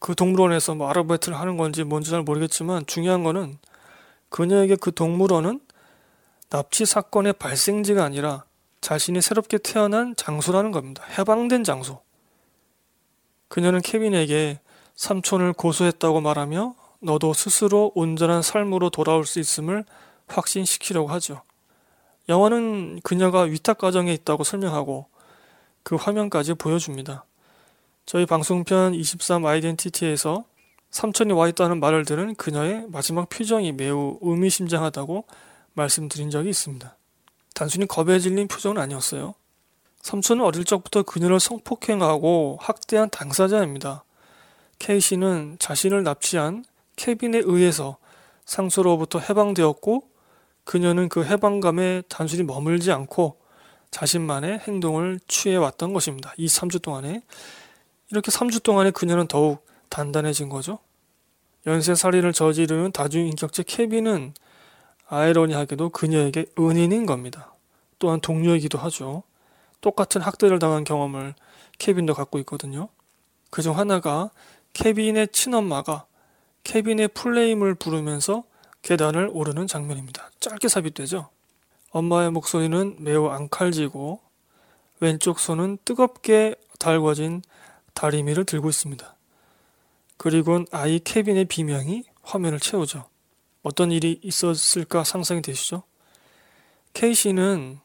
S1: 그 동물원에서 뭐 아르바이트를 하는 건지 뭔지 잘 모르겠지만 중요한 거는 그녀에게 그 동물원은 납치 사건의 발생지가 아니라 자신이 새롭게 태어난 장소라는 겁니다. 해방된 장소. 그녀는 케빈에게 삼촌을 고소했다고 말하며 너도 스스로 온전한 삶으로 돌아올 수 있음을 확신시키려고 하죠. 영화는 그녀가 위탁 과정에 있다고 설명하고 그 화면까지 보여줍니다. 저희 방송편 23 아이덴티티에서 삼촌이 와 있다는 말을 들은 그녀의 마지막 표정이 매우 의미심장하다고 말씀드린 적이 있습니다. 단순히 겁에 질린 표정은 아니었어요. 삼촌은 어릴 적부터 그녀를 성폭행하고 학대한 당사자입니다. 케이시는 자신을 납치한 케빈에 의해서 상처로부터 해방되었고 그녀는 그 해방감에 단순히 머물지 않고 자신만의 행동을 취해왔던 것입니다. 이 3주 동안에. 이렇게 3주 동안에 그녀는 더욱 단단해진 거죠. 연쇄살인을 저지르는 다중인격체 케빈은 아이러니하게도 그녀에게 은인인 겁니다. 또한 동료이기도 하죠. 똑같은 학대를 당한 경험을 케빈도 갖고 있거든요. 그중 하나가 케빈의 친엄마가 케빈의 플레임을 부르면서 계단을 오르는 장면입니다. 짧게 삽입되죠. 엄마의 목소리는 매우 앙칼지고 왼쪽 손은 뜨겁게 달궈진 다리미를 들고 있습니다. 그리고 아이 케빈의 비명이 화면을 채우죠. 어떤 일이 있었을까 상상이 되시죠? 케이시는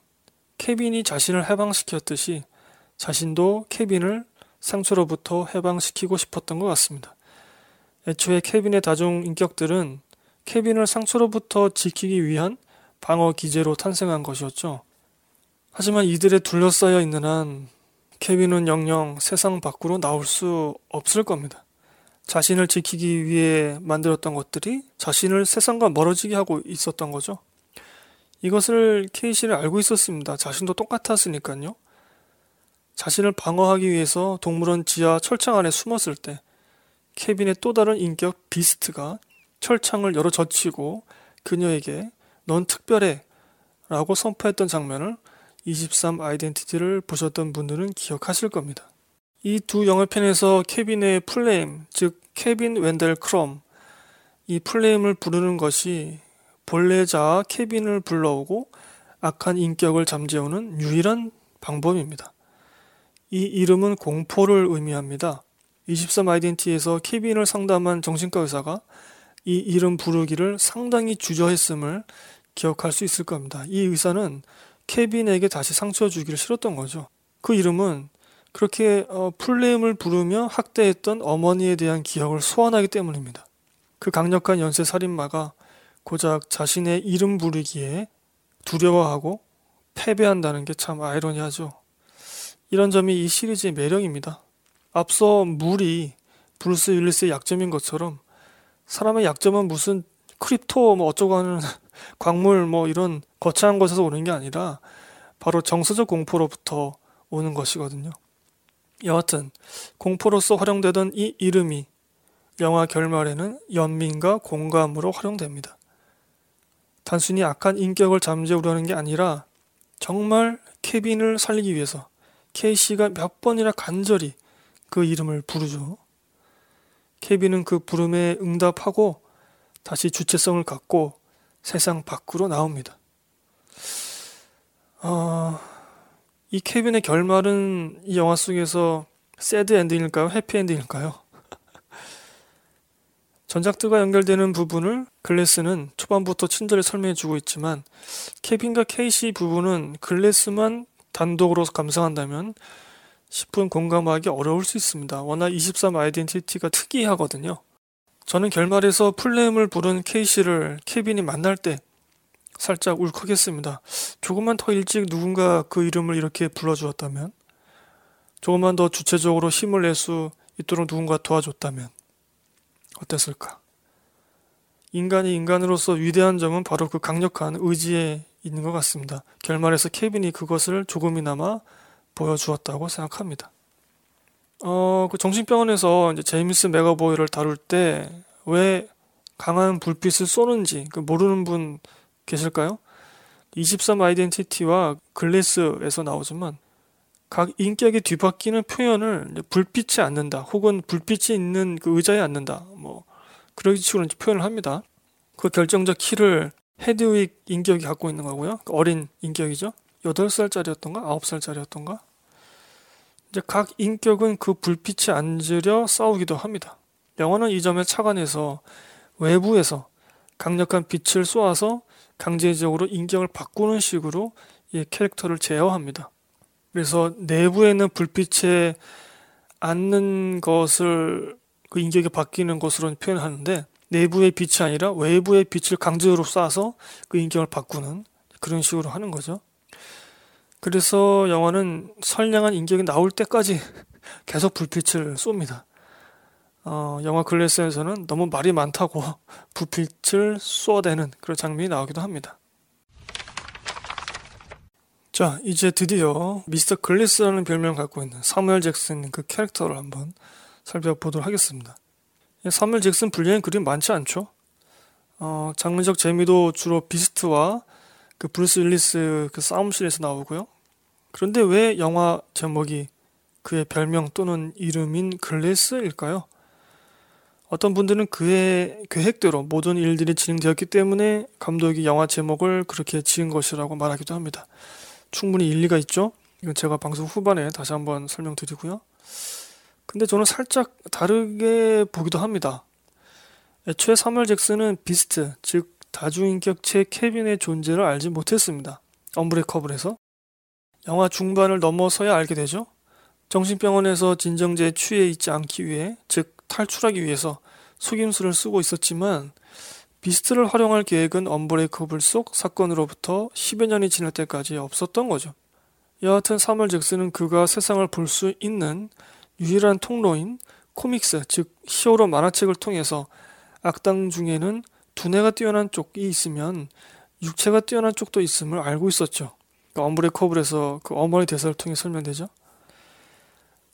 S1: 케빈이 자신을 해방시켰듯이 자신도 케빈을 상처로부터 해방시키고 싶었던 것 같습니다. 애초에 케빈의 다중 인격들은 케빈을 상처로부터 지키기 위한 방어 기제로 탄생한 것이었죠. 하지만 이들에 둘러싸여 있는 한 케빈은 영영 세상 밖으로 나올 수 없을 겁니다. 자신을 지키기 위해 만들었던 것들이 자신을 세상과 멀어지게 하고 있었던 거죠. 이것을 케이시를 알고 있었습니다. 자신도 똑같았으니까요. 자신을 방어하기 위해서 동물원 지하 철창 안에 숨었을 때 케빈의 또 다른 인격 비스트가 철창을 열어 젖히고 그녀에게 넌 특별해 라고 선포했던 장면을 23 아이덴티티를 보셨던 분들은 기억하실 겁니다. 이 두 영화편에서 케빈의 플레임, 즉 케빈 웬델 크롬 이 플레임을 부르는 것이 본래자 케빈을 불러오고 악한 인격을 잠재우는 유일한 방법입니다. 이 이름은 공포를 의미합니다. 23 아이덴티에서 케빈을 상담한 정신과 의사가 이 이름 부르기를 상당히 주저했음을 기억할 수 있을 겁니다. 이 의사는 케빈에게 다시 상처 주기를 싫었던 거죠. 그 이름은 그렇게 어, 풀네임을 부르며 학대했던 어머니에 대한 기억을 소환하기 때문입니다. 그 강력한 연쇄 살인마가 고작 자신의 이름 부르기에 두려워하고 패배한다는 게 참 아이러니하죠. 이런 점이 이 시리즈의 매력입니다. 앞서 물이 브루스 윌리스의 약점인 것처럼 사람의 약점은 무슨 크립토 뭐 어쩌고 하는 광물 뭐 이런 거창한 것에서 오는 게 아니라 바로 정서적 공포로부터 오는 것이거든요. 여하튼 공포로서 활용되던 이 이름이 영화 결말에는 연민과 공감으로 활용됩니다. 단순히 악한 인격을 잠재우려는 게 아니라 정말 케빈을 살리기 위해서 케이시가 몇 번이나 간절히 그 이름을 부르죠. 케빈은 그 부름에 응답하고 다시 주체성을 갖고 세상 밖으로 나옵니다. 어, 이 케빈의 결말은 이 영화 속에서 새드 엔딩일까요? 해피 엔딩일까요? 전작들과 연결되는 부분을 글래스는 초반부터 친절히 설명해주고 있지만 케빈과 케이시 부분은 글래스만 단독으로 감상한다면 10분 공감하기 어려울 수 있습니다. 워낙 23 아이덴티티가 특이하거든요. 저는 결말에서 풀네임을 부른 케이시를 케빈이 만날 때 살짝 울컥했습니다. 조금만 더 일찍 누군가 그 이름을 이렇게 불러주었다면, 조금만 더 주체적으로 힘을 낼 수 있도록 누군가 도와줬다면, 어땠을까? 인간이 인간으로서 위대한 점은 바로 그 강력한 의지에 있는 것 같습니다. 결말에서 케빈이 그것을 조금이나마 보여주었다고 생각합니다. 어, 그 정신병원에서 이제 제임스 맥어보이를 다룰 때 왜 강한 불빛을 쏘는지 그 모르는 분 계실까요? 23 아이덴티티와 글래스에서 나오지만 각 인격이 뒤바뀌는 표현을 불빛이 않는다 혹은 불빛이 있는 그 의자에 앉는다 뭐 그런 식으로 표현을 합니다. 그 결정적 키를 헤드윅 인격이 갖고 있는 거고요. 그 어린 인격이죠. 8살짜리였던가 9살짜리였던가 이제 각 인격은 그 불빛에 앉으려 싸우기도 합니다. 영화는 이 점에 착안해서 외부에서 강력한 빛을 쏘아서 강제적으로 인격을 바꾸는 식으로 이 캐릭터를 제어합니다. 그래서 내부에 는 불빛에 앉는 것을 그 인격이 바뀌는 것으로 표현하는데 내부의 빛이 아니라 외부의 빛을 강제로 쏴서 그 인격을 바꾸는 그런 식으로 하는 거죠. 그래서 영화는 선량한 인격이 나올 때까지 계속 불빛을 쏩니다. 어, 영화 글래스에서는 너무 말이 많다고 불빛을 쏘아대는 그런 장면이 나오기도 합니다. 자, 이제 드디어 미스터 글래스라는 별명을 갖고 있는 사무엘 잭슨 그 캐릭터를 한번 살펴보도록 하겠습니다. 사무엘 잭슨 분량이 그리 많지 않죠? 어, 장르적 재미도 주로 비스트와 그 브루스 윌리스 그 싸움신에서 나오고요. 그런데 왜 영화 제목이 그의 별명 또는 이름인 글래스일까요? 어떤 분들은 그의 계획대로 모든 일들이 진행되었기 때문에 감독이 영화 제목을 그렇게 지은 것이라고 말하기도 합니다. 충분히 일리가 있죠? 이건 제가 방송 후반에 다시 한번 설명드리고요. 근데 저는 살짝 다르게 보기도 합니다. 애초에 사물 잭슨은 비스트, 즉 다중인격체 케빈의 존재를 알지 못했습니다. 엄브레커블에서 영화 중반을 넘어서야 알게 되죠. 정신병원에서 진정제에 취해 있지 않기 위해, 즉 탈출하기 위해서 속임수를 쓰고 있었지만 비스트를 활용할 계획은 언브레이커블 속 사건으로부터 10여 년이 지날 때까지 없었던 거죠. 여하튼 사물 잭슨은 그가 세상을 볼 수 있는 유일한 통로인 코믹스, 즉 히어로 만화책을 통해서 악당 중에는 두뇌가 뛰어난 쪽이 있으면 육체가 뛰어난 쪽도 있음을 알고 있었죠. 그 엄브레커블에서 그 어머니 대사를 통해 설명되죠.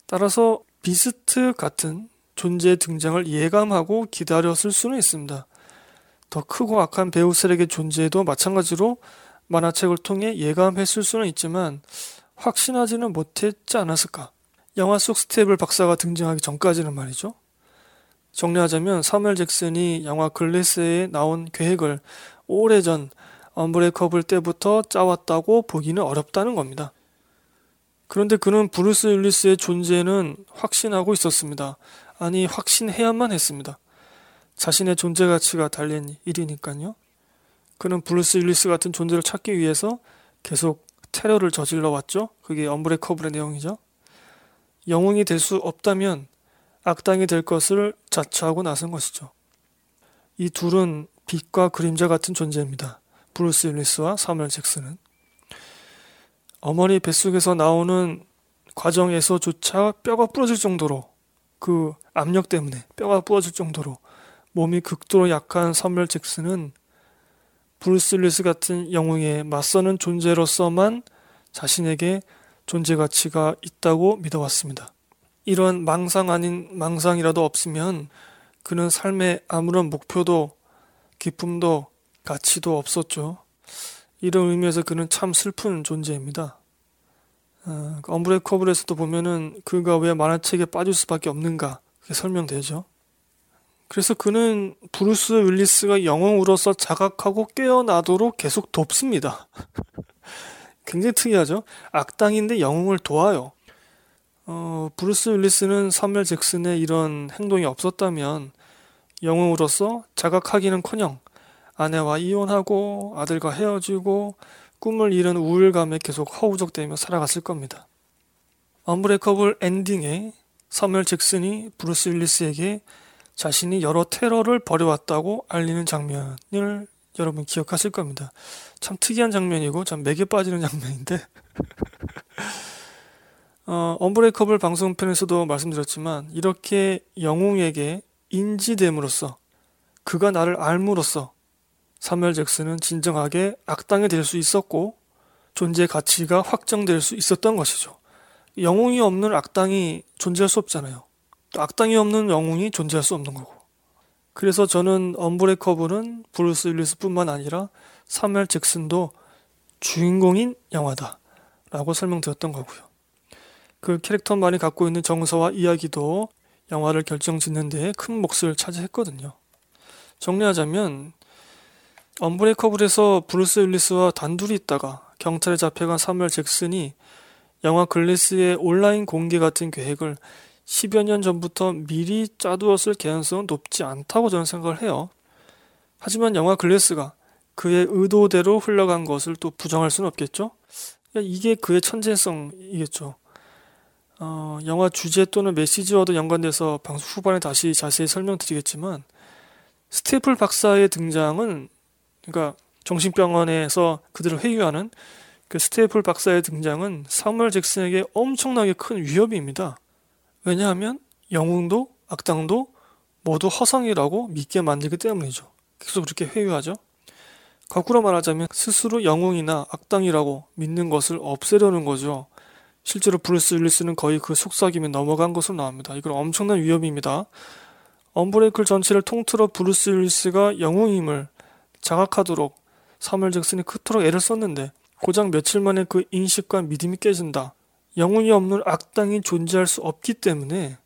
S1: 따라서 비스트 같은 존재의 등장을 예감하고 기다렸을 수는 있습니다. 더 크고 악한 배우 세력의 존재도 마찬가지로 만화책을 통해 예감했을 수는 있지만 확신하지는 못했지 않았을까. 영화 속 스테이플 박사가 등장하기 전까지는 말이죠. 정리하자면 사무엘 잭슨이 영화 글래스에 나온 계획을 오래전 언브레이커블 때부터 짜왔다고 보기는 어렵다는 겁니다. 그런데 그는 브루스 윌리스의 존재는 확신하고 있었습니다. 아니 확신해야만 했습니다. 자신의 존재 가치가 달린 일이니까요. 그는 브루스 윌리스 같은 존재를 찾기 위해서 계속 테러를 저질러 왔죠. 그게 언브레이커블의 내용이죠. 영웅이 될 수 없다면 악당이 될 것을 자처하고 나선 것이죠. 이 둘은 빛과 그림자 같은 존재입니다. 브루스 윌리스와 사무엘 잭슨은 어머니 뱃속에서 나오는 과정에서조차 뼈가 부러질 정도로 그 압력 때문에 뼈가 부러질 정도로 몸이 극도로 약한 사무엘 잭슨은 브루스 윌리스 같은 영웅에 맞서는 존재로서만 자신에게 존재 가치가 있다고 믿어왔습니다. 이런 망상 아닌 망상이라도 없으면 그는 삶에 아무런 목표도 기쁨도 가치도 없었죠. 이런 의미에서 그는 참 슬픈 존재입니다. 어, 그 언브레이커블에서도 보면은 그가 왜 만화책에 빠질 수밖에 없는가 그게 설명되죠. 그래서 그는 브루스 윌리스가 영웅으로서 자각하고 깨어나도록 계속 돕습니다. 굉장히 특이하죠. 악당인데 영웅을 도와요. 어, 브루스 윌리스는 사무엘 잭슨의 이런 행동이 없었다면 영웅으로서 자각하기는커녕 아내와 이혼하고 아들과 헤어지고 꿈을 잃은 우울감에 계속 허우적대며 살아갔을 겁니다. 언브레이커블 엔딩에 사무엘 잭슨이 브루스 윌리스에게 자신이 여러 테러를 벌여왔다고 알리는 장면을 여러분 기억하실 겁니다. 참 특이한 장면이고 참 맥이 빠지는 장면인데 어, 언브레이커블 방송편에서도 말씀드렸지만 이렇게 영웅에게 인지됨으로써 그가 나를 앎으로써 사무엘 잭슨은 진정하게 악당이 될 수 있었고 존재 가치가 확정될 수 있었던 것이죠. 영웅이 없는 악당이 존재할 수 없잖아요. 악당이 없는 영웅이 존재할 수 없는 거고. 그래서 저는 언브레이커블은 브루스 윌리스뿐만 아니라 사무엘 잭슨도 주인공인 영화다 라고 설명드렸던 거고요. 그 캐릭터만이 갖고 있는 정서와 이야기도 영화를 결정짓는 데에 큰 몫을 차지했거든요. 정리하자면 언브레이커블에서 브루스 윌리스와 단둘이 있다가 경찰에 잡혀간 사무엘 잭슨이 영화 글래스의 온라인 공개 같은 계획을 10여 년 전부터 미리 짜두었을 개연성은 높지 않다고 저는 생각을 해요. 하지만 영화 글래스가 그의 의도대로 흘러간 것을 또 부정할 수는 없겠죠? 이게 그의 천재성이겠죠. 어, 영화 주제 또는 메시지와도 연관돼서 방송 후반에 다시 자세히 설명드리겠지만 스테플 박사의 등장은 그러니까 정신병원에서 그들을 회유하는 그 스테이플 박사의 등장은 사무엘 잭슨에게 엄청나게 큰 위협입니다. 왜냐하면 영웅도 악당도 모두 허상이라고 믿게 만들기 때문이죠. 계속 그렇게 회유하죠. 거꾸로 말하자면 스스로 영웅이나 악당이라고 믿는 것을 없애려는 거죠. 실제로 브루스 윌리스는 거의 그 속삭임에 넘어간 것으로 나옵니다. 이건 엄청난 위협입니다. 언브레이커블 전체를 통틀어 브루스 윌리스가 영웅임을 자각하도록 사무엘 잭슨이 그토록 애를 썼는데 고작 며칠 만에 그 인식과 믿음이 깨진다. 영웅이 없는 악당이 존재할 수 없기 때문에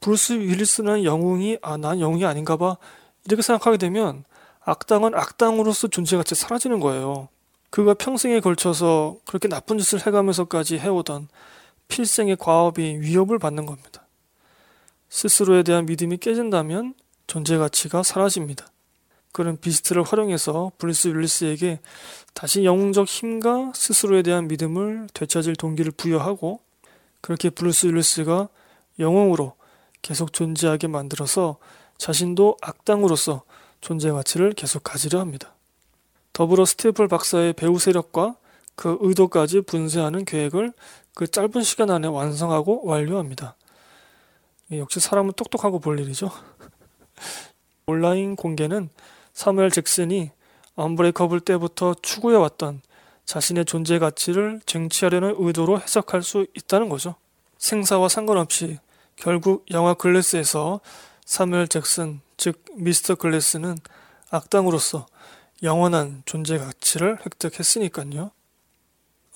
S1: 브루스 윌리스는 영웅이 아 난 영웅이 아닌가 봐 이렇게 생각하게 되면 악당은 악당으로서 존재 가치 사라지는 거예요. 그가 평생에 걸쳐서 그렇게 나쁜 짓을 해가면서까지 해오던 필생의 과업이 위협을 받는 겁니다. 스스로에 대한 믿음이 깨진다면 존재 가치가 사라집니다. 그런 비스트를 활용해서 브루스 윌리스에게 다시 영웅적 힘과 스스로에 대한 믿음을 되찾을 동기를 부여하고 그렇게 브루스 윌리스가 영웅으로 계속 존재하게 만들어서 자신도 악당으로서 존재 가치를 계속 가지려 합니다. 더불어 스테이플 박사의 배우 세력과 그 의도까지 분쇄하는 계획을 그 짧은 시간 안에 완성하고 완료합니다. 역시 사람은 똑똑하고 볼 일이죠. 온라인 공개는 사무엘 잭슨이 언브레이커블 때부터 추구해왔던 자신의 존재 가치를 쟁취하려는 의도로 해석할 수 있다는 거죠. 생사와 상관없이 결국 영화 글래스에서 사무엘 잭슨, 즉 미스터 글래스는 악당으로서 영원한 존재 가치를 획득했으니까요.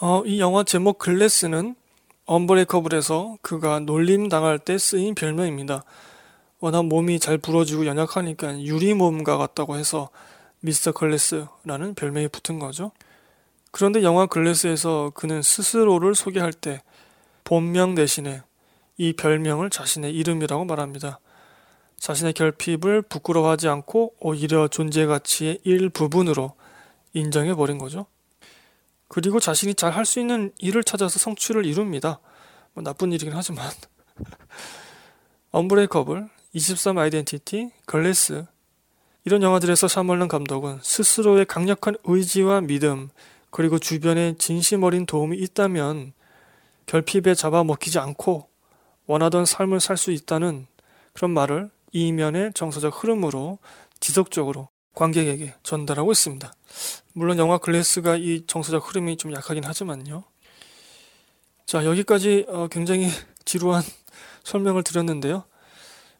S1: 어, 이 영화 제목 글래스는 언브레이커블에서 그가 놀림 당할 때 쓰인 별명입니다. 워낙 몸이 잘 부러지고 연약하니까 유리몸과 같다고 해서 미스터 글래스라는 별명이 붙은 거죠. 그런데 영화 글래스에서 그는 스스로를 소개할 때 본명 대신에 이 별명을 자신의 이름이라고 말합니다. 자신의 결핍을 부끄러워하지 않고 오히려 존재 가치의 일부분으로 인정해 버린 거죠. 그리고 자신이 잘 할 수 있는 일을 찾아서 성취를 이룹니다. 뭐 나쁜 일이긴 하지만. 언브레이커블, 23 아이덴티티, 글래스 이런 영화들에서 샤멀란 감독은 스스로의 강력한 의지와 믿음 그리고 주변에 진심 어린 도움이 있다면 결핍에 잡아먹히지 않고 원하던 삶을 살 수 있다는 그런 말을 이면의 정서적 흐름으로 지속적으로 관객에게 전달하고 있습니다. 물론 영화 글래스가 이 정서적 흐름이 좀 약하긴 하지만요. 자, 여기까지 어, 굉장히 지루한 설명을 드렸는데요.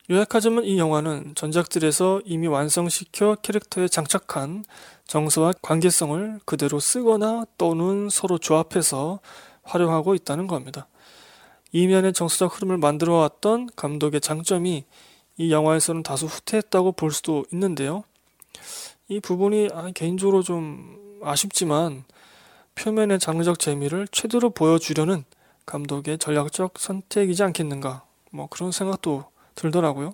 S1: 요약하자면 이 영화는 전작들에서 이미 완성시켜 캐릭터에 장착한 정서와 관계성을 그대로 쓰거나 또는 서로 조합해서 활용하고 있다는 겁니다. 이면의 정서적 흐름을 만들어 왔던 감독의 장점이 이 영화에서는 다소 후퇴했다고 볼 수도 있는데요. 이 부분이 아, 개인적으로 좀 아쉽지만 표면의 장르적 재미를 최대로 보여주려는 감독의 전략적 선택이지 않겠는가 뭐 그런 생각도 들더라고요.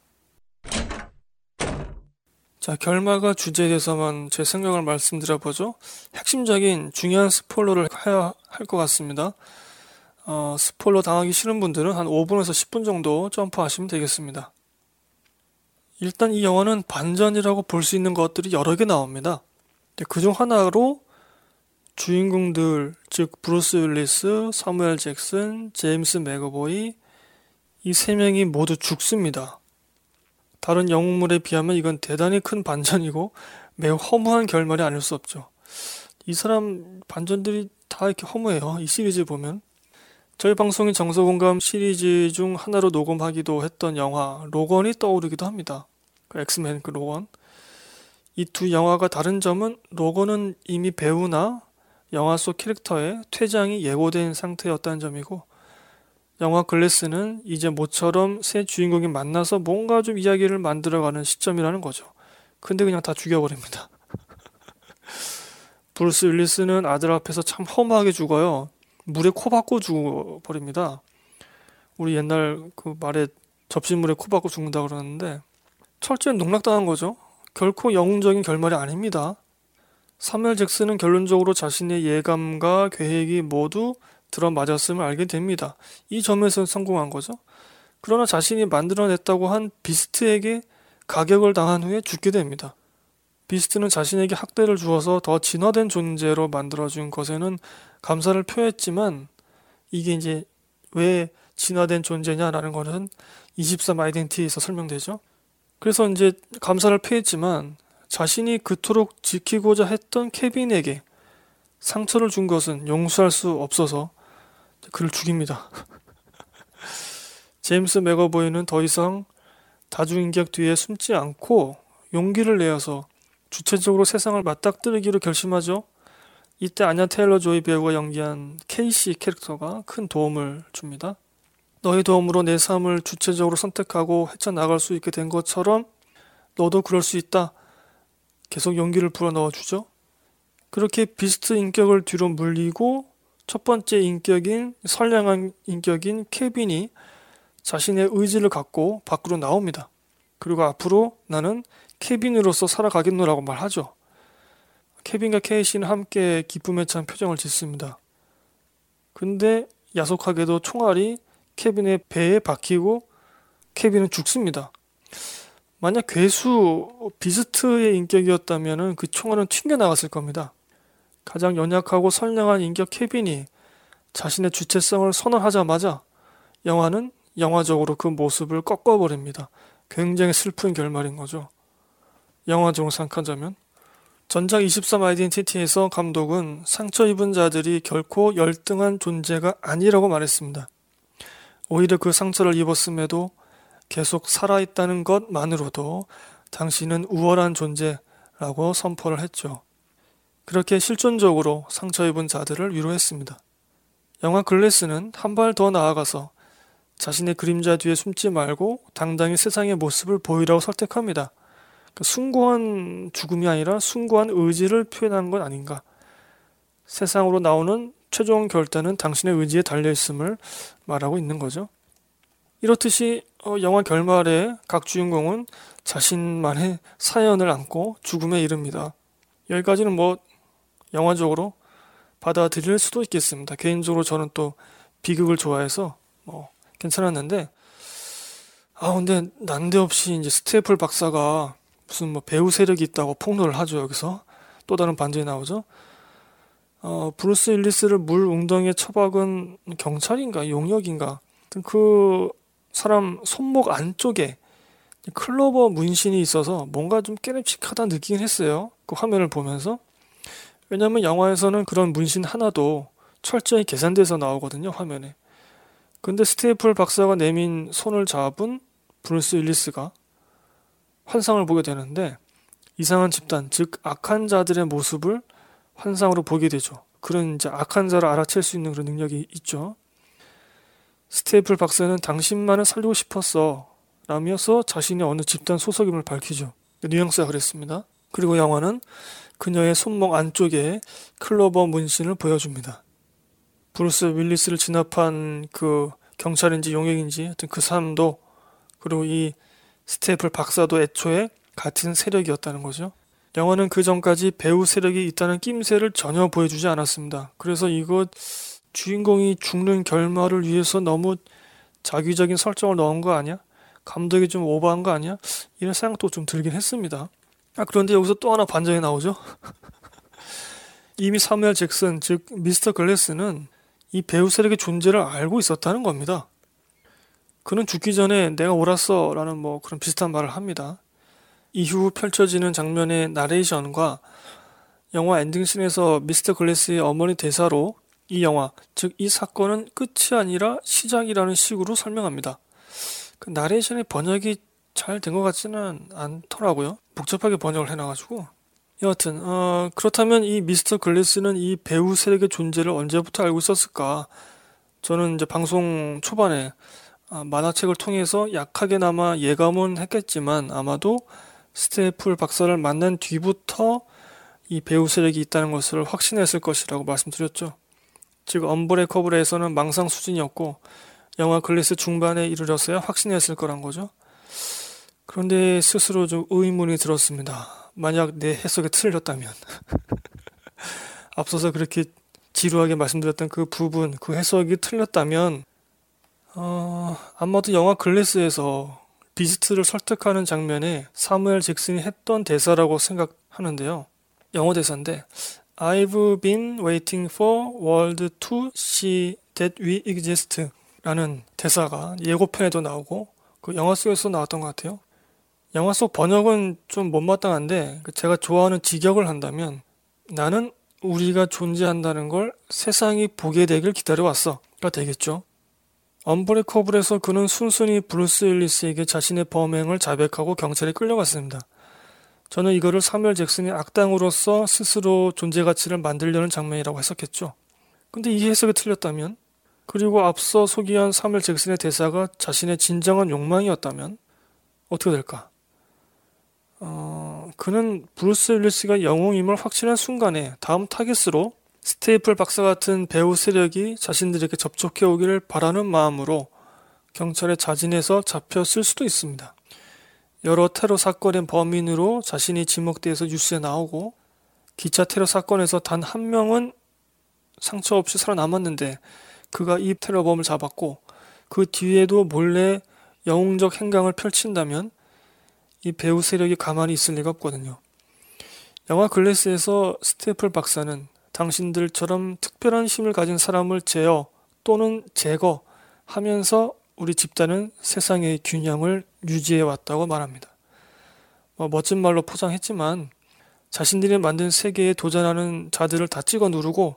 S1: 자 결말과 주제에 대해서만 제 생각을 말씀드려보죠. 핵심적인 중요한 스포일러를 해야 할 것 같습니다. 어, 스포일러 당하기 싫은 분들은 한 5분에서 10분 정도 점프하시면 되겠습니다. 일단 이 영화는 반전이라고 볼 수 있는 것들이 여러 개 나옵니다. 그중 하나로 주인공들, 즉 브루스 윌리스, 사무엘 잭슨, 제임스 맥어보이 이 세 명이 모두 죽습니다. 다른 영웅물에 비하면 이건 대단히 큰 반전이고 매우 허무한 결말이 아닐 수 없죠. 이 사람 반전들이 다 이렇게 허무해요. 이 시리즈 보면. 저희 방송인 정서공감 시리즈 중 하나로 녹음하기도 했던 영화 로건이 떠오르기도 합니다. 그 엑스맨 그 로건. 이 두 영화가 다른 점은 로건은 이미 배우나 영화 속 캐릭터의 퇴장이 예고된 상태였다는 점이고 영화 글래스는 이제 모처럼 세 주인공이 만나서 뭔가 좀 이야기를 만들어가는 시점이라는 거죠. 근데 그냥 다 죽여버립니다. 브루스 윌리스는 아들 앞에서 참 허무하게 죽어요. 물에 코 박고 죽어버립니다. 우리 옛날 그 말에 접시물에 코 박고 죽는다 그러는데 철저히 농락당한 거죠. 결코 영웅적인 결말이 아닙니다. 사무엘 잭슨은 결론적으로 자신의 예감과 계획이 모두 들어맞았음을 알게 됩니다. 이 점에서 성공한 거죠. 그러나 자신이 만들어냈다고 한 비스트에게 가격을 당한 후에 죽게 됩니다. 비스트는 자신에게 학대를 주어서 더 진화된 존재로 만들어준 것에는 감사를 표했지만 이게 이제 왜 진화된 존재냐라는 것은 23 아이덴티에서 설명되죠. 그래서 이제 감사를 표했지만 자신이 그토록 지키고자 했던 케빈에게 상처를 준 것은 용서할 수 없어서 그를 죽입니다. 제임스 맥어보이는 더 이상 다중인격 뒤에 숨지 않고 용기를 내어서 주체적으로 세상을 맞닥뜨리기로 결심하죠. 이때 아냐 테일러 조이 배우가 연기한 케이시 캐릭터가 큰 도움을 줍니다. 너의 도움으로 내 삶을 주체적으로 선택하고 헤쳐나갈 수 있게 된 것처럼 너도 그럴 수 있다. 계속 용기를 불어넣어 주죠. 그렇게 비스트 인격을 뒤로 물리고 첫 번째 인격인 선량한 인격인 케빈이 자신의 의지를 갖고 밖으로 나옵니다. 그리고 앞으로 나는 케빈으로서 살아가겠노라고 말하죠. 케빈과 케이시는 함께 기쁨에 찬 표정을 짓습니다. 근데 야속하게도 총알이 케빈의 배에 박히고 케빈은 죽습니다. 만약 괴수 비스트의 인격이었다면 그 총알은 튕겨나갔을 겁니다. 가장 연약하고 선량한 인격 케빈이 자신의 주체성을 선언하자마자 영화는 영화적으로 그 모습을 꺾어버립니다. 굉장히 슬픈 결말인 거죠. 영화적으로 생각하자면 전작 23 아이덴티티에서 감독은 상처 입은 자들이 결코 열등한 존재가 아니라고 말했습니다. 오히려 그 상처를 입었음에도 계속 살아있다는 것만으로도 당신은 우월한 존재라고 선포를 했죠. 그렇게 실존적으로 상처 입은 자들을 위로했습니다. 영화 글래스는 한 발 더 나아가서 자신의 그림자 뒤에 숨지 말고 당당히 세상의 모습을 보이라고 설득합니다. 그러니까 숭고한 죽음이 아니라 숭고한 의지를 표현한 건 아닌가. 세상으로 나오는 최종 결단은 당신의 의지에 달려있음을 말하고 있는 거죠. 이렇듯이 어, 영화 결말에 각 주인공은 자신만의 사연을 안고 죽음에 이릅니다. 여기까지는 뭐 영화적으로 받아들일 수도 있겠습니다. 개인적으로 저는 또 비극을 좋아해서 뭐 괜찮았는데 아 근데 난데없이 이제 스테이플 박사가 무슨 뭐 배우 세력이 있다고 폭로를 하죠 여기서 또 다른 반전이 나오죠. 어 브루스 윌리스를 물 웅덩이에 처박은 경찰인가 용역인가 그 사람 손목 안쪽에 클로버 문신이 있어서 뭔가 좀 깨름칙하다 느끼긴 했어요. 그 화면을 보면서. 왜냐면 영화에서는 그런 문신 하나도 철저히 계산돼서 나오거든요, 화면에. 근데 스테이플 박사가 내민 손을 잡은 브루스 윌리스가 환상을 보게 되는데 이상한 집단, 즉 악한 자들의 모습을 환상으로 보게 되죠. 그런 이제 악한 자를 알아챌 수 있는 그런 능력이 있죠. 스테이플 박사는 당신만을 살리고 싶었어. 라면서 자신이 어느 집단 소속임을 밝히죠. 뉘앙스가 그랬습니다. 그리고 영화는 그녀의 손목 안쪽에 클로버 문신을 보여줍니다. 브루스 윌리스를 진압한 그 경찰인지 용역인지 하여튼 그 사람도 그리고 이 스테이플 박사도 애초에 같은 세력이었다는 거죠. 영화는 그 전까지 배우 세력이 있다는 낌새를 전혀 보여주지 않았습니다. 그래서 이거 주인공이 죽는 결말을 위해서 너무 자기적인 설정을 넣은 거 아니야? 감독이 좀 오버한 거 아니야? 이런 생각도 좀 들긴 했습니다. 아, 그런데 여기서 또 하나 반전이 나오죠? 이미 사무엘 잭슨, 즉 미스터 글래스는 이 배후 세력의 존재를 알고 있었다는 겁니다. 그는 죽기 전에 내가 옳았어 라는 뭐 그런 비슷한 말을 합니다. 이후 펼쳐지는 장면의 나레이션과 영화 엔딩씬에서 미스터 글래스의 어머니 대사로 이 영화, 즉 이 사건은 끝이 아니라 시작이라는 식으로 설명합니다. 그 나레이션의 번역이 잘 된 것 같지는 않더라고요. 복잡하게 번역을 해놔가지고. 여하튼 어, 그렇다면 이 미스터 글래스는 이 배후 세력의 존재를 언제부터 알고 있었을까? 저는 이제 방송 초반에 아, 만화책을 통해서 약하게나마 예감은 했겠지만 아마도 스테이플 박사를 만난 뒤부터 이 배우 세력이 있다는 것을 확신했을 것이라고 말씀드렸죠. 즉 언브레이커블에서는 망상 수준이었고 영화 글래스 중반에 이르렀어야 확신했을 거란 거죠. 그런데 스스로 좀 의문이 들었습니다. 만약 내 해석이 틀렸다면 앞서서 그렇게 지루하게 말씀드렸던 그 부분, 그 해석이 틀렸다면 어, 아마도 영화 글래스에서 비스트를 설득하는 장면에 사무엘 잭슨이 했던 대사라고 생각하는데요. 영어 대사인데 I've been waiting for world to see that we exist 라는 대사가 예고편에도 나오고 그 영화 속에서 나왔던 것 같아요. 영화 속 번역은 좀 못마땅한데 그 제가 좋아하는 직역을 한다면 나는 우리가 존재한다는 걸 세상이 보게 되길 기다려왔어가 되겠죠. 언브레이커블에서 그는 순순히 브루스 윌리스에게 자신의 범행을 자백하고 경찰에 끌려갔습니다. 저는 이거를 사무엘 잭슨이 악당으로서 스스로 존재 가치를 만들려는 장면이라고 해석했죠. 근데 이 해석이 틀렸다면 그리고 앞서 소개한 사무엘 잭슨의 대사가 자신의 진정한 욕망이었다면 어떻게 될까? 어, 그는 브루스 윌리스가 영웅임을 확신한 순간에 다음 타겟으로 스테이플 박사 같은 배후 세력이 자신들에게 접촉해 오기를 바라는 마음으로 경찰에 자진해서 잡혔을 수도 있습니다. 여러 테러 사건의 범인으로 자신이 지목돼서 뉴스에 나오고 기차 테러 사건에서 단 한 명은 상처 없이 살아남았는데 그가 이 테러범을 잡았고 그 뒤에도 몰래 영웅적 행강을 펼친다면 이 배우 세력이 가만히 있을 리가 없거든요. 영화 글래스에서 스테플 박사는 당신들처럼 특별한 힘을 가진 사람을 제어 또는 제거 하면서 우리 집단은 세상의 균형을 유지해 왔다고 말합니다. 뭐 멋진 말로 포장했지만 자신들이 만든 세계에 도전하는 자들을 다 찍어 누르고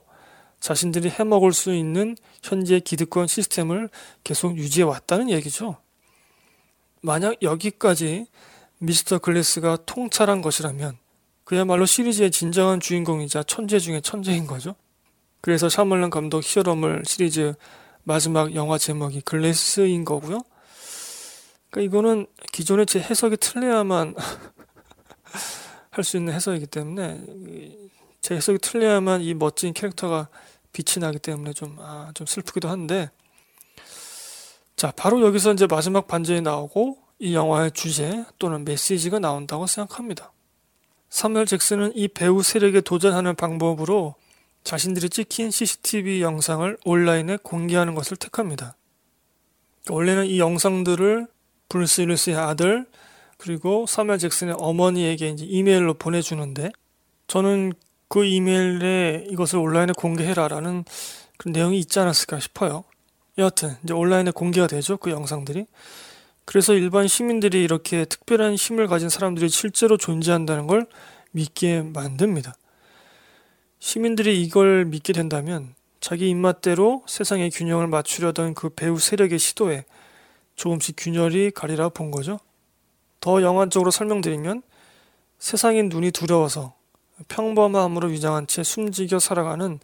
S1: 자신들이 해먹을 수 있는 현재 기득권 시스템을 계속 유지해 왔다는 얘기죠. 만약 여기까지 미스터 글래스가 통찰한 것이라면 그야말로 시리즈의 진정한 주인공이자 천재 중의 천재인 거죠. 그래서 샤멀란 감독 히어로물 시리즈 마지막 영화 제목이 글래스인 거고요. 그러니까 이거는 기존의 제 해석이 틀려야만 할 수 있는 해석이기 때문에 제 해석이 틀려야만 이 멋진 캐릭터가 빛이 나기 때문에 좀, 아, 좀 슬프기도 한데 자, 바로 여기서 이제 마지막 반전이 나오고 이 영화의 주제 또는 메시지가 나온다고 생각합니다. 사무엘 잭슨은 이 배후 세력에 도전하는 방법으로 자신들이 찍힌 CCTV 영상을 온라인에 공개하는 것을 택합니다. 원래는 이 영상들을 브루스 윌리스의 아들 그리고 사무엘 잭슨의 어머니에게 이제 이메일로 보내주는데 저는 그 이메일에 이것을 온라인에 공개해라라는 그런 내용이 있지 않았을까 싶어요. 여하튼 이제 온라인에 공개가 되죠 그 영상들이. 그래서 일반 시민들이 이렇게 특별한 힘을 가진 사람들이 실제로 존재한다는 걸 믿게 만듭니다. 시민들이 이걸 믿게 된다면 자기 입맛대로 세상의 균형을 맞추려던 그 배우 세력의 시도에 조금씩 균열이 가리라 본 거죠. 더 영화적으로 설명드리면 세상의 눈이 두려워서 평범함으로 위장한 채 숨지겨 살아가는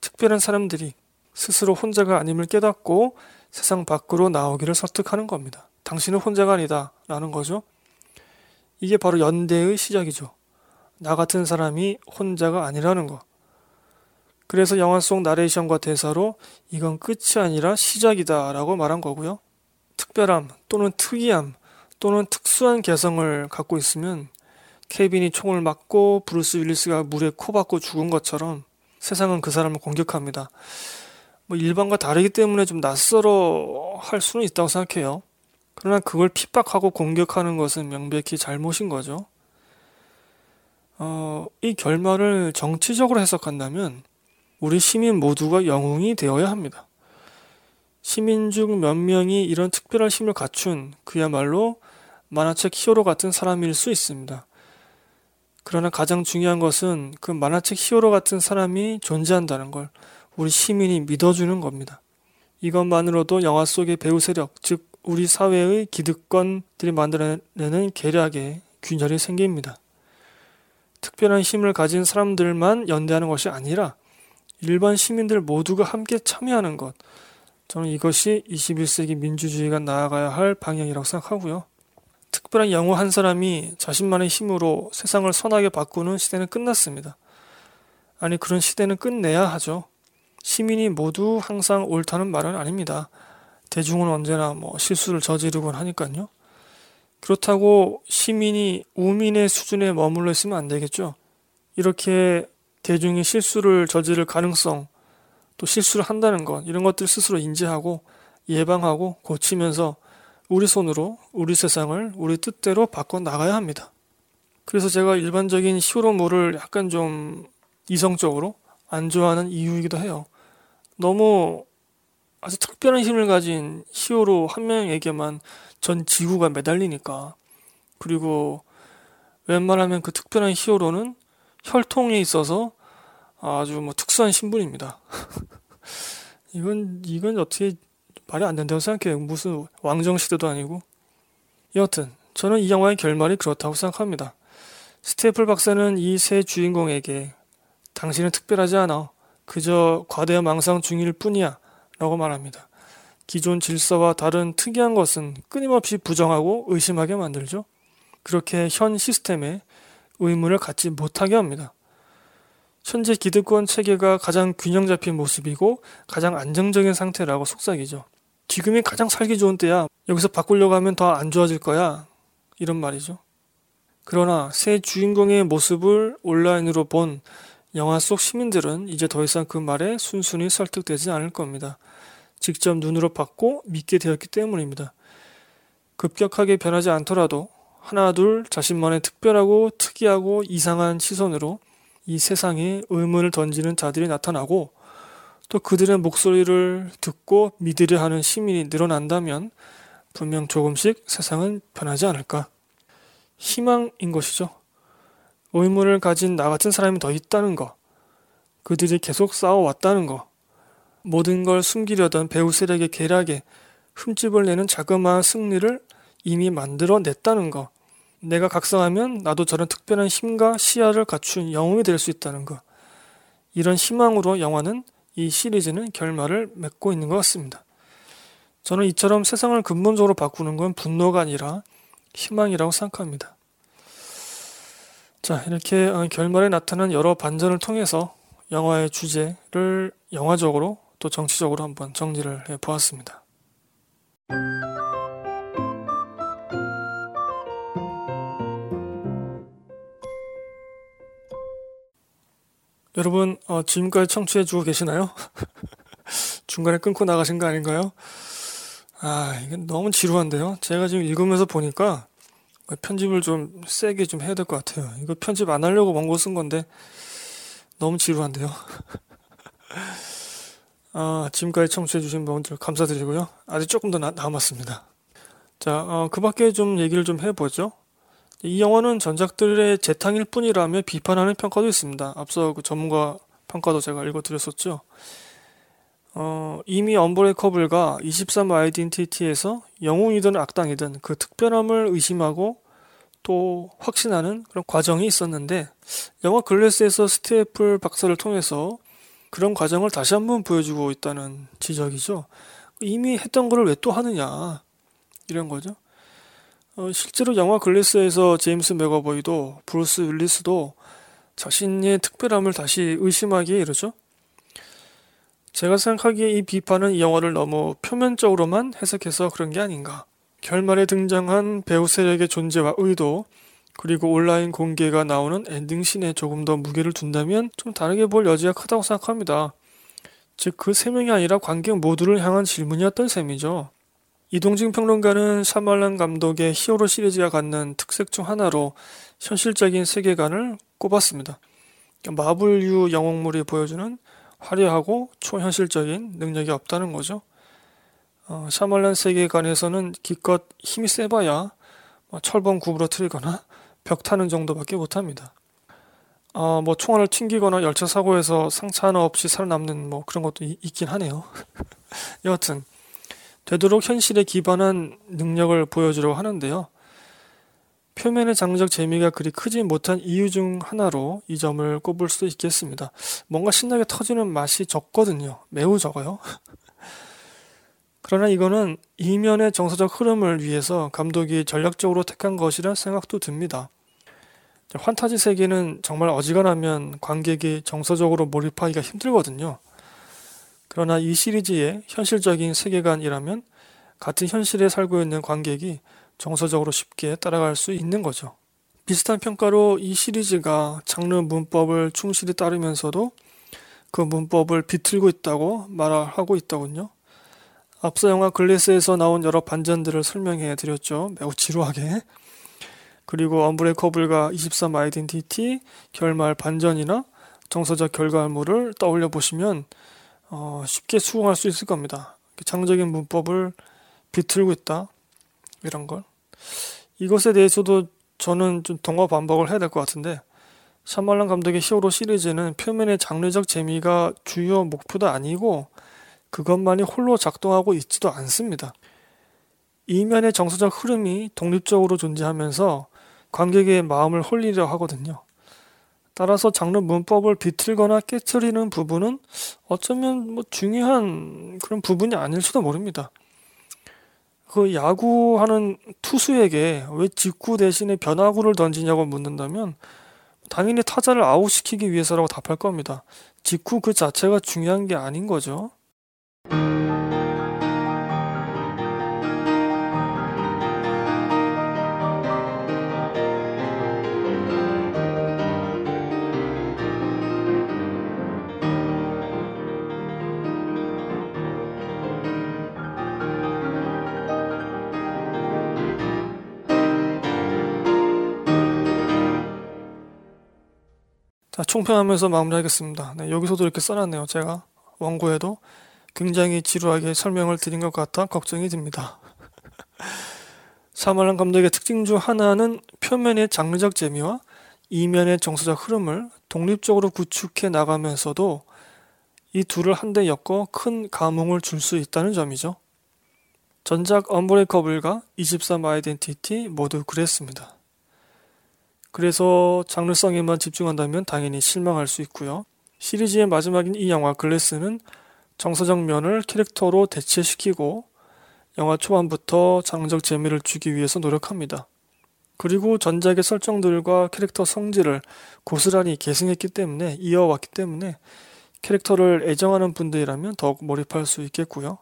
S1: 특별한 사람들이 스스로 혼자가 아님을 깨닫고 세상 밖으로 나오기를 설득하는 겁니다. 당신은 혼자가 아니다. 라는 거죠. 이게 바로 연대의 시작이죠. 나 같은 사람이 혼자가 아니라는 거. 그래서 영화 속 나레이션과 대사로 이건 끝이 아니라 시작이다 라고 말한 거고요. 특별함 또는 특이함 또는 특수한 개성을 갖고 있으면 케빈이 총을 맞고 브루스 윌리스가 물에 코 박고 죽은 것처럼 세상은 그 사람을 공격합니다. 뭐 일반과 다르기 때문에 좀 낯설어 할 수는 있다고 생각해요. 그러나 그걸 핍박하고 공격하는 것은 명백히 잘못인 거죠. 어, 이 결말을 정치적으로 해석한다면 우리 시민 모두가 영웅이 되어야 합니다. 시민 중 몇 명이 이런 특별한 힘을 갖춘 그야말로 만화책 히어로 같은 사람일 수 있습니다. 그러나 가장 중요한 것은 그 만화책 히어로 같은 사람이 존재한다는 걸 우리 시민이 믿어주는 겁니다. 이것만으로도 영화 속의 배우 세력, 즉 우리 사회의 기득권들이 만들어내는 계략에 균열이 생깁니다. 특별한 힘을 가진 사람들만 연대하는 것이 아니라 일반 시민들 모두가 함께 참여하는 것. 저는 이것이 21세기 민주주의가 나아가야 할 방향이라고 생각하고요. 특별한 영웅 한 사람이 자신만의 힘으로 세상을 선하게 바꾸는 시대는 끝났습니다. 아니, 그런 시대는 끝내야 하죠. 시민이 모두 항상 옳다는 말은 아닙니다. 대중은 언제나 뭐 실수를 저지르곤 하니까요. 그렇다고 시민이 우민의 수준에 머물러 있으면 안 되겠죠. 이렇게 대중이 실수를 저지를 가능성, 또 실수를 한다는 것, 이런 것들 스스로 인지하고 예방하고 고치면서 우리 손으로 우리 세상을 우리 뜻대로 바꿔 나가야 합니다. 그래서 제가 일반적인 히어로물을 약간 좀 이성적으로 안 좋아하는 이유이기도 해요. 너무 아주 특별한 힘을 가진 히어로 한 명에게만 전 지구가 매달리니까. 그리고 웬만하면 그 특별한 히어로는 혈통에 있어서 아주 뭐 특수한 신분입니다. 이건, 이건 어떻게 말이 안 된다고 생각해요. 무슨 왕정시대도 아니고. 여하튼, 저는 이 영화의 결말이 그렇다고 생각합니다. 스테플 박사는 이 세 주인공에게 당신은 특별하지 않아. 그저 과대 망상 중일 뿐이야. 라고 말합니다. 기존 질서와 다른 특이한 것은 끊임없이 부정하고 의심하게 만들죠. 그렇게 현 시스템에 의문을 갖지 못하게 합니다. 현재 기득권 체계가 가장 균형 잡힌 모습이고 가장 안정적인 상태라고 속삭이죠. 지금이 가장 살기 좋은 때야. 여기서 바꾸려고 하면 더 안 좋아질 거야. 이런 말이죠. 그러나 새 주인공의 모습을 온라인으로 본 영화 속 시민들은 이제 더 이상 그 말에 순순히 설득되지 않을 겁니다. 직접 눈으로 봤고 믿게 되었기 때문입니다. 급격하게 변하지 않더라도 하나 둘 자신만의 특별하고 특이하고 이상한 시선으로 이 세상에 의문을 던지는 자들이 나타나고 또 그들의 목소리를 듣고 믿으려 하는 시민이 늘어난다면 분명 조금씩 세상은 변하지 않을까. 희망인 것이죠. 의문을 가진 나 같은 사람이 더 있다는 거, 그들이 계속 싸워왔다는 거, 모든 걸 숨기려던 배우 세력의 계략에 흠집을 내는 자그마한 승리를 이미 만들어냈다는 거, 내가 각성하면 나도 저런 특별한 힘과 시야를 갖춘 영웅이 될 수 있다는 거, 이런 희망으로 영화는 이 시리즈는 결말을 맺고 있는 것 같습니다. 저는 이처럼 세상을 근본적으로 바꾸는 건 분노가 아니라 희망이라고 생각합니다. 자, 이렇게 어, 결말에 나타난 여러 반전을 통해서 영화의 주제를 영화적으로 또 정치적으로 한번 정리를 해 보았습니다. 여러분 어, 지금까지 청취해 주고 계시나요? 중간에 끊고 나가신 거 아닌가요? 아 이게 너무 지루한데요. 제가 지금 읽으면서 보니까 편집을 좀 세게 좀 해야 될 것 같아요. 이거 편집 안 하려고 원고 쓴 건데 너무 지루한데요. 아, 지금까지 청취해주신 분들 감사드리고요. 아직 조금 더 나, 남았습니다. 자, 어, 그 밖에 좀 얘기를 좀 해보죠. 이 영화는 전작들의 재탕일 뿐이라며 비판하는 평가도 있습니다. 앞서 그 전문가 평가도 제가 읽어드렸었죠. 어, 이미 언브레이커블과 23 아이덴티티에서 영웅이든 악당이든 그 특별함을 의심하고 또 확신하는 그런 과정이 있었는데 영화 글래스에서 스테이플 박사를 통해서 그런 과정을 다시 한번 보여주고 있다는 지적이죠. 이미 했던 거를 왜 또 하느냐 이런 거죠. 어, 실제로 영화 글래스에서 제임스 맥어보이도 브루스 윌리스도 자신의 특별함을 다시 의심하기에 이르죠. 제가 생각하기에 이 비판은 이 영화를 너무 표면적으로만 해석해서 그런 게 아닌가. 결말에 등장한 배후 세력의 존재와 의도, 그리고 온라인 공개가 나오는 엔딩씬에 조금 더 무게를 둔다면 좀 다르게 볼 여지가 크다고 생각합니다. 즉, 그 세 명이 아니라 관객 모두를 향한 질문이었던 셈이죠. 이동진 평론가는 샤말란 감독의 히어로 시리즈가 갖는 특색 중 하나로 현실적인 세계관을 꼽았습니다. 마블류 영웅물이 보여주는 화려하고 초현실적인 능력이 없다는 거죠. 어, 샤말란 세계관에서는 기껏 힘이 세봐야 뭐 철봉 구부러뜨리거나 벽 타는 정도밖에 못합니다. 어, 뭐 총알을 튕기거나 열차 사고에서 상처 하나 없이 살아남는 뭐 그런 것도 이, 있긴 하네요. 여하튼 되도록 현실에 기반한 능력을 보여주려고 하는데요. 표면의 장르적 재미가 그리 크지 못한 이유 중 하나로 이 점을 꼽을 수도 있겠습니다. 뭔가 신나게 터지는 맛이 적거든요. 매우 적어요. 그러나 이거는 이면의 정서적 흐름을 위해서 감독이 전략적으로 택한 것이라 생각도 듭니다. 환타지 세계는 정말 어지간하면 관객이 정서적으로 몰입하기가 힘들거든요. 그러나 이 시리즈의 현실적인 세계관이라면 같은 현실에 살고 있는 관객이 정서적으로 쉽게 따라갈 수 있는 거죠. 비슷한 평가로 이 시리즈가 장르 문법을 충실히 따르면서도 그 문법을 비틀고 있다고 말하고 있더군요. 앞서 영화 글래스에서 나온 여러 반전들을 설명해 드렸죠. 매우 지루하게. 그리고 언브레이커블과 23 아이덴티티, 결말 반전이나 정서적 결과물을 떠올려 보시면 어, 쉽게 수긍할 수 있을 겁니다. 장적인 문법을 비틀고 있다. 이런 걸. 이것에 대해서도 저는 좀 동화 반박을 해야 될 것 같은데 샤말란 감독의 히어로 시리즈는 표면의 장르적 재미가 주요 목표도 아니고 그것만이 홀로 작동하고 있지도 않습니다. 이면의 정서적 흐름이 독립적으로 존재하면서 관객의 마음을 홀리려 하거든요. 따라서 장르 문법을 비틀거나 깨트리는 부분은 어쩌면 뭐 중요한 그런 부분이 아닐 수도 모릅니다. 그 야구하는 투수에게 왜 직구 대신에 변화구를 던지냐고 묻는다면 당연히 타자를 아웃시키기 위해서라고 답할 겁니다. 직구 그 자체가 중요한 게 아닌 거죠. 총평하면서 마무리하겠습니다. 네, 여기서도 이렇게 써놨네요. 제가 원고에도 굉장히 지루하게 설명을 드린 것 같아 걱정이 듭니다. 사말란 감독의 특징 중 하나는 표면의 장르적 재미와 이면의 정서적 흐름을 독립적으로 구축해 나가면서도 이 둘을 한데 엮어 큰 감흥을 줄 수 있다는 점이죠. 전작 언브레이커블과 23 아이덴티티 모두 그랬습니다. 그래서 장르성에만 집중한다면 당연히 실망할 수 있고요. 시리즈의 마지막인 이 영화 글래스는 정서적 면을 캐릭터로 대체시키고 영화 초반부터 장적 재미를 주기 위해서 노력합니다. 그리고 전작의 설정들과 캐릭터 성질을 고스란히 계승했기 때문에 이어왔기 때문에 캐릭터를 애정하는 분들이라면 더욱 몰입할 수 있겠고요.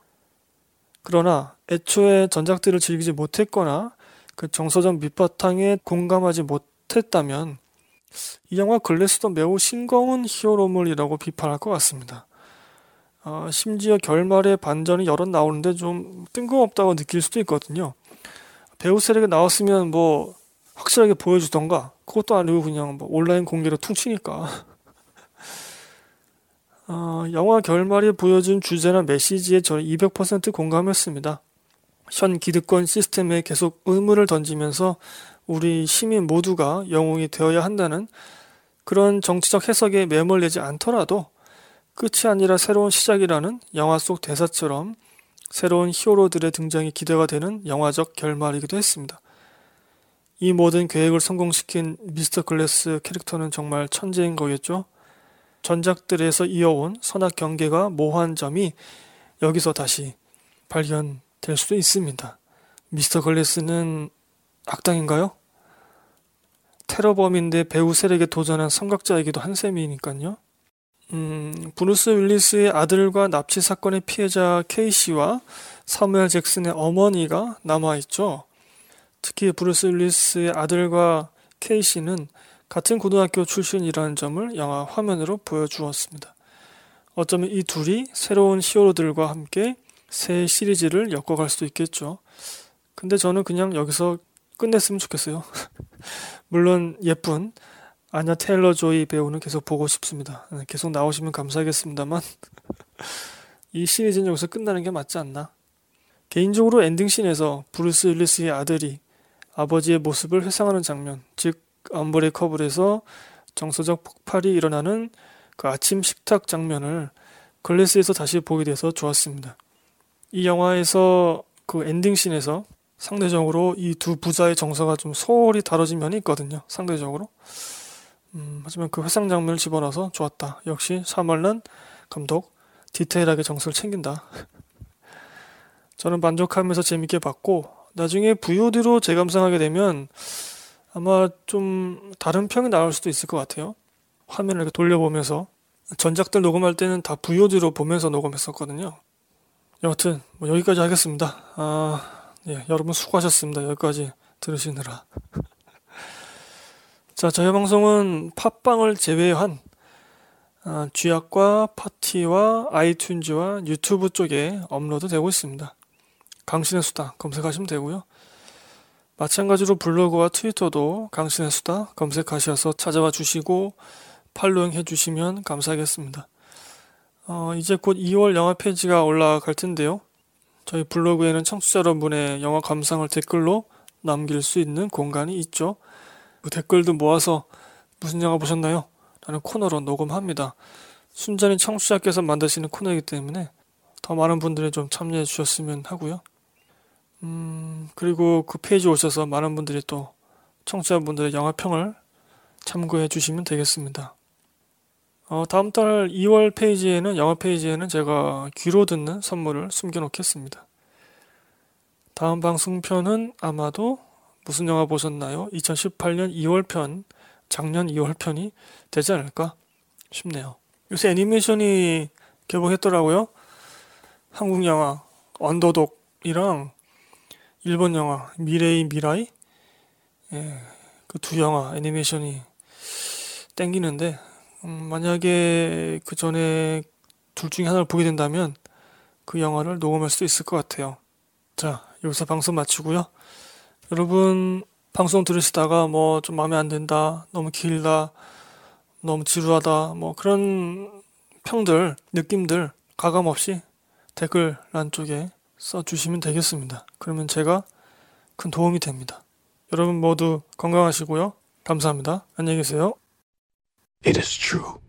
S1: 그러나 애초에 전작들을 즐기지 못했거나 그 정서적 밑바탕에 공감하지 못 했다면 이 영화 글래스도 매우 싱거운 히어로물이라고 비판할 것 같습니다. 어, 심지어 결말에 반전이 여러 나오는데 좀 뜬금없다고 느낄 수도 있거든요. 배우 세력이 나왔으면 뭐 확실하게 보여주던가 그것도 아니고 그냥 뭐 온라인 공개로 퉁치니까 어, 영화 결말이 보여준 주제나 메시지에 저는 200% 공감했습니다. 현 기득권 시스템에 계속 의문을 던지면서 우리 시민 모두가 영웅이 되어야 한다는 그런 정치적 해석에 매몰리지 않더라도 끝이 아니라 새로운 시작이라는 영화 속 대사처럼 새로운 히어로들의 등장이 기대가 되는 영화적 결말이기도 했습니다. 이 모든 계획을 성공시킨 미스터 글래스 캐릭터는 정말 천재인 거겠죠? 전작들에서 이어온 선악 경계가 모호한 점이 여기서 다시 발견될 수도 있습니다. 미스터 글래스는 악당인가요? 테러범인데 배후 세력에 도전한 선각자이기도 한 셈이니까요. 음, 브루스 윌리스의 아들과 납치 사건의 피해자 케이시와 사무엘 잭슨의 어머니가 남아있죠. 특히 브루스 윌리스의 아들과 케이시는 같은 고등학교 출신이라는 점을 영화 화면으로 보여주었습니다. 어쩌면 이 둘이 새로운 히어로들과 함께 새 시리즈를 엮어갈 수도 있겠죠. 근데 저는 그냥 여기서 끝냈으면 좋겠어요. 물론 예쁜 아냐 테일러 조이 배우는 계속 보고 싶습니다. 네, 계속 나오시면 감사하겠습니다만 이 시리즈는 여기서 끝나는 게 맞지 않나? 개인적으로 엔딩씬에서 브루스 윌리스의 아들이 아버지의 모습을 회상하는 장면, 즉 언브레이커블에서 정서적 폭발이 일어나는 그 아침 식탁 장면을 글래스에서 다시 보게 돼서 좋았습니다. 이 영화에서 그 엔딩씬에서 상대적으로 이 두 부자의 정서가 좀 소홀히 다뤄진 면이 있거든요. 상대적으로. 음, 하지만 그 회상 장면을 집어넣어서 좋았다. 역시 사멀란 감독 디테일하게 정서를 챙긴다. 저는 만족하면서 재밌게 봤고 나중에 VOD로 재감상하게 되면 아마 좀 다른 평이 나올 수도 있을 것 같아요. 화면을 이렇게 돌려보면서 전작들 녹음할 때는 다 VOD로 보면서 녹음했었거든요. 여하튼 뭐 여기까지 하겠습니다. 아, 예, 여러분 수고하셨습니다. 여기까지 들으시느라. 자, 저희 방송은 팟빵을 제외한 아, 쥐약과 파티와 아이튠즈와 유튜브 쪽에 업로드 되고 있습니다. 강신의 수다 검색하시면 되고요. 마찬가지로 블로그와 트위터도 강신의 수다 검색하셔서 찾아와 주시고 팔로잉 해주시면 감사하겠습니다. 어, 이제 곧 2월 영화 페이지가 올라갈 텐데요. 저희 블로그에는 청취자 여러분의 영화 감상을 댓글로 남길 수 있는 공간이 있죠. 그 댓글도 모아서 무슨 영화 보셨나요? 라는 코너로 녹음합니다. 순전히 청취자께서 만드시는 코너이기 때문에 더 많은 분들이 좀 참여해 주셨으면 하고요. 음, 그리고 그 페이지 오셔서 많은 분들이 또 청취자분들의 영화평을 참고해 주시면 되겠습니다. 어, 다음 달 2월 페이지에는, 영화 페이지에는 제가 귀로 듣는 선물을 숨겨놓겠습니다. 다음 방송편은 아마도 무슨 영화 보셨나요? 2018년 2월 편, 작년 2월 편이 되지 않을까 싶네요. 요새 애니메이션이 개봉했더라고요. 한국 영화 언더독이랑 일본 영화 미래의 미라이 예, 그 두 영화 애니메이션이 땡기는데 음, 만약에 그 전에 둘 중에 하나를 보게 된다면 그 영화를 녹음할 수도 있을 것 같아요. 자 여기서 방송 마치고요. 여러분 방송 들으시다가 뭐 좀 마음에 안 든다, 너무 길다, 너무 지루하다, 뭐 그런 평들, 느낌들 가감 없이 댓글란 쪽에 써주시면 되겠습니다. 그러면 제가 큰 도움이 됩니다. 여러분 모두 건강하시고요. 감사합니다. 안녕히 계세요. It is true.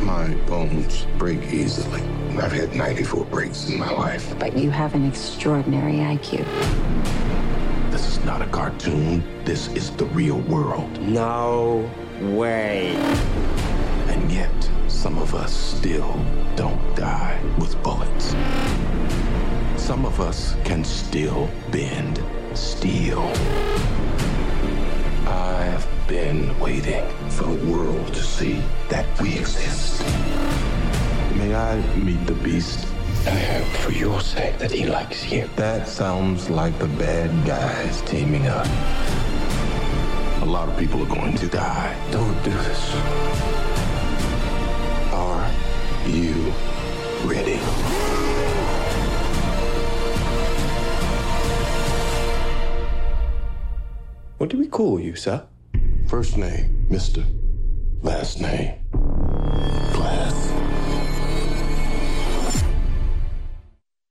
S1: My bones break easily. I've had 94 breaks in my life. But you have an extraordinary IQ. This is not a cartoon. This is the real world. No way.
S2: And yet, some of us still don't die with bullets. Some of us can still bend steel. I've been waiting for the world to see that we exist. May I meet the beast? I hope for your sake that he likes you. That sounds like the bad guys teaming up. A lot of people are going to die. Don't do this. Are you ready? What do we call you, sir? First name, Mr. Last name, Glass.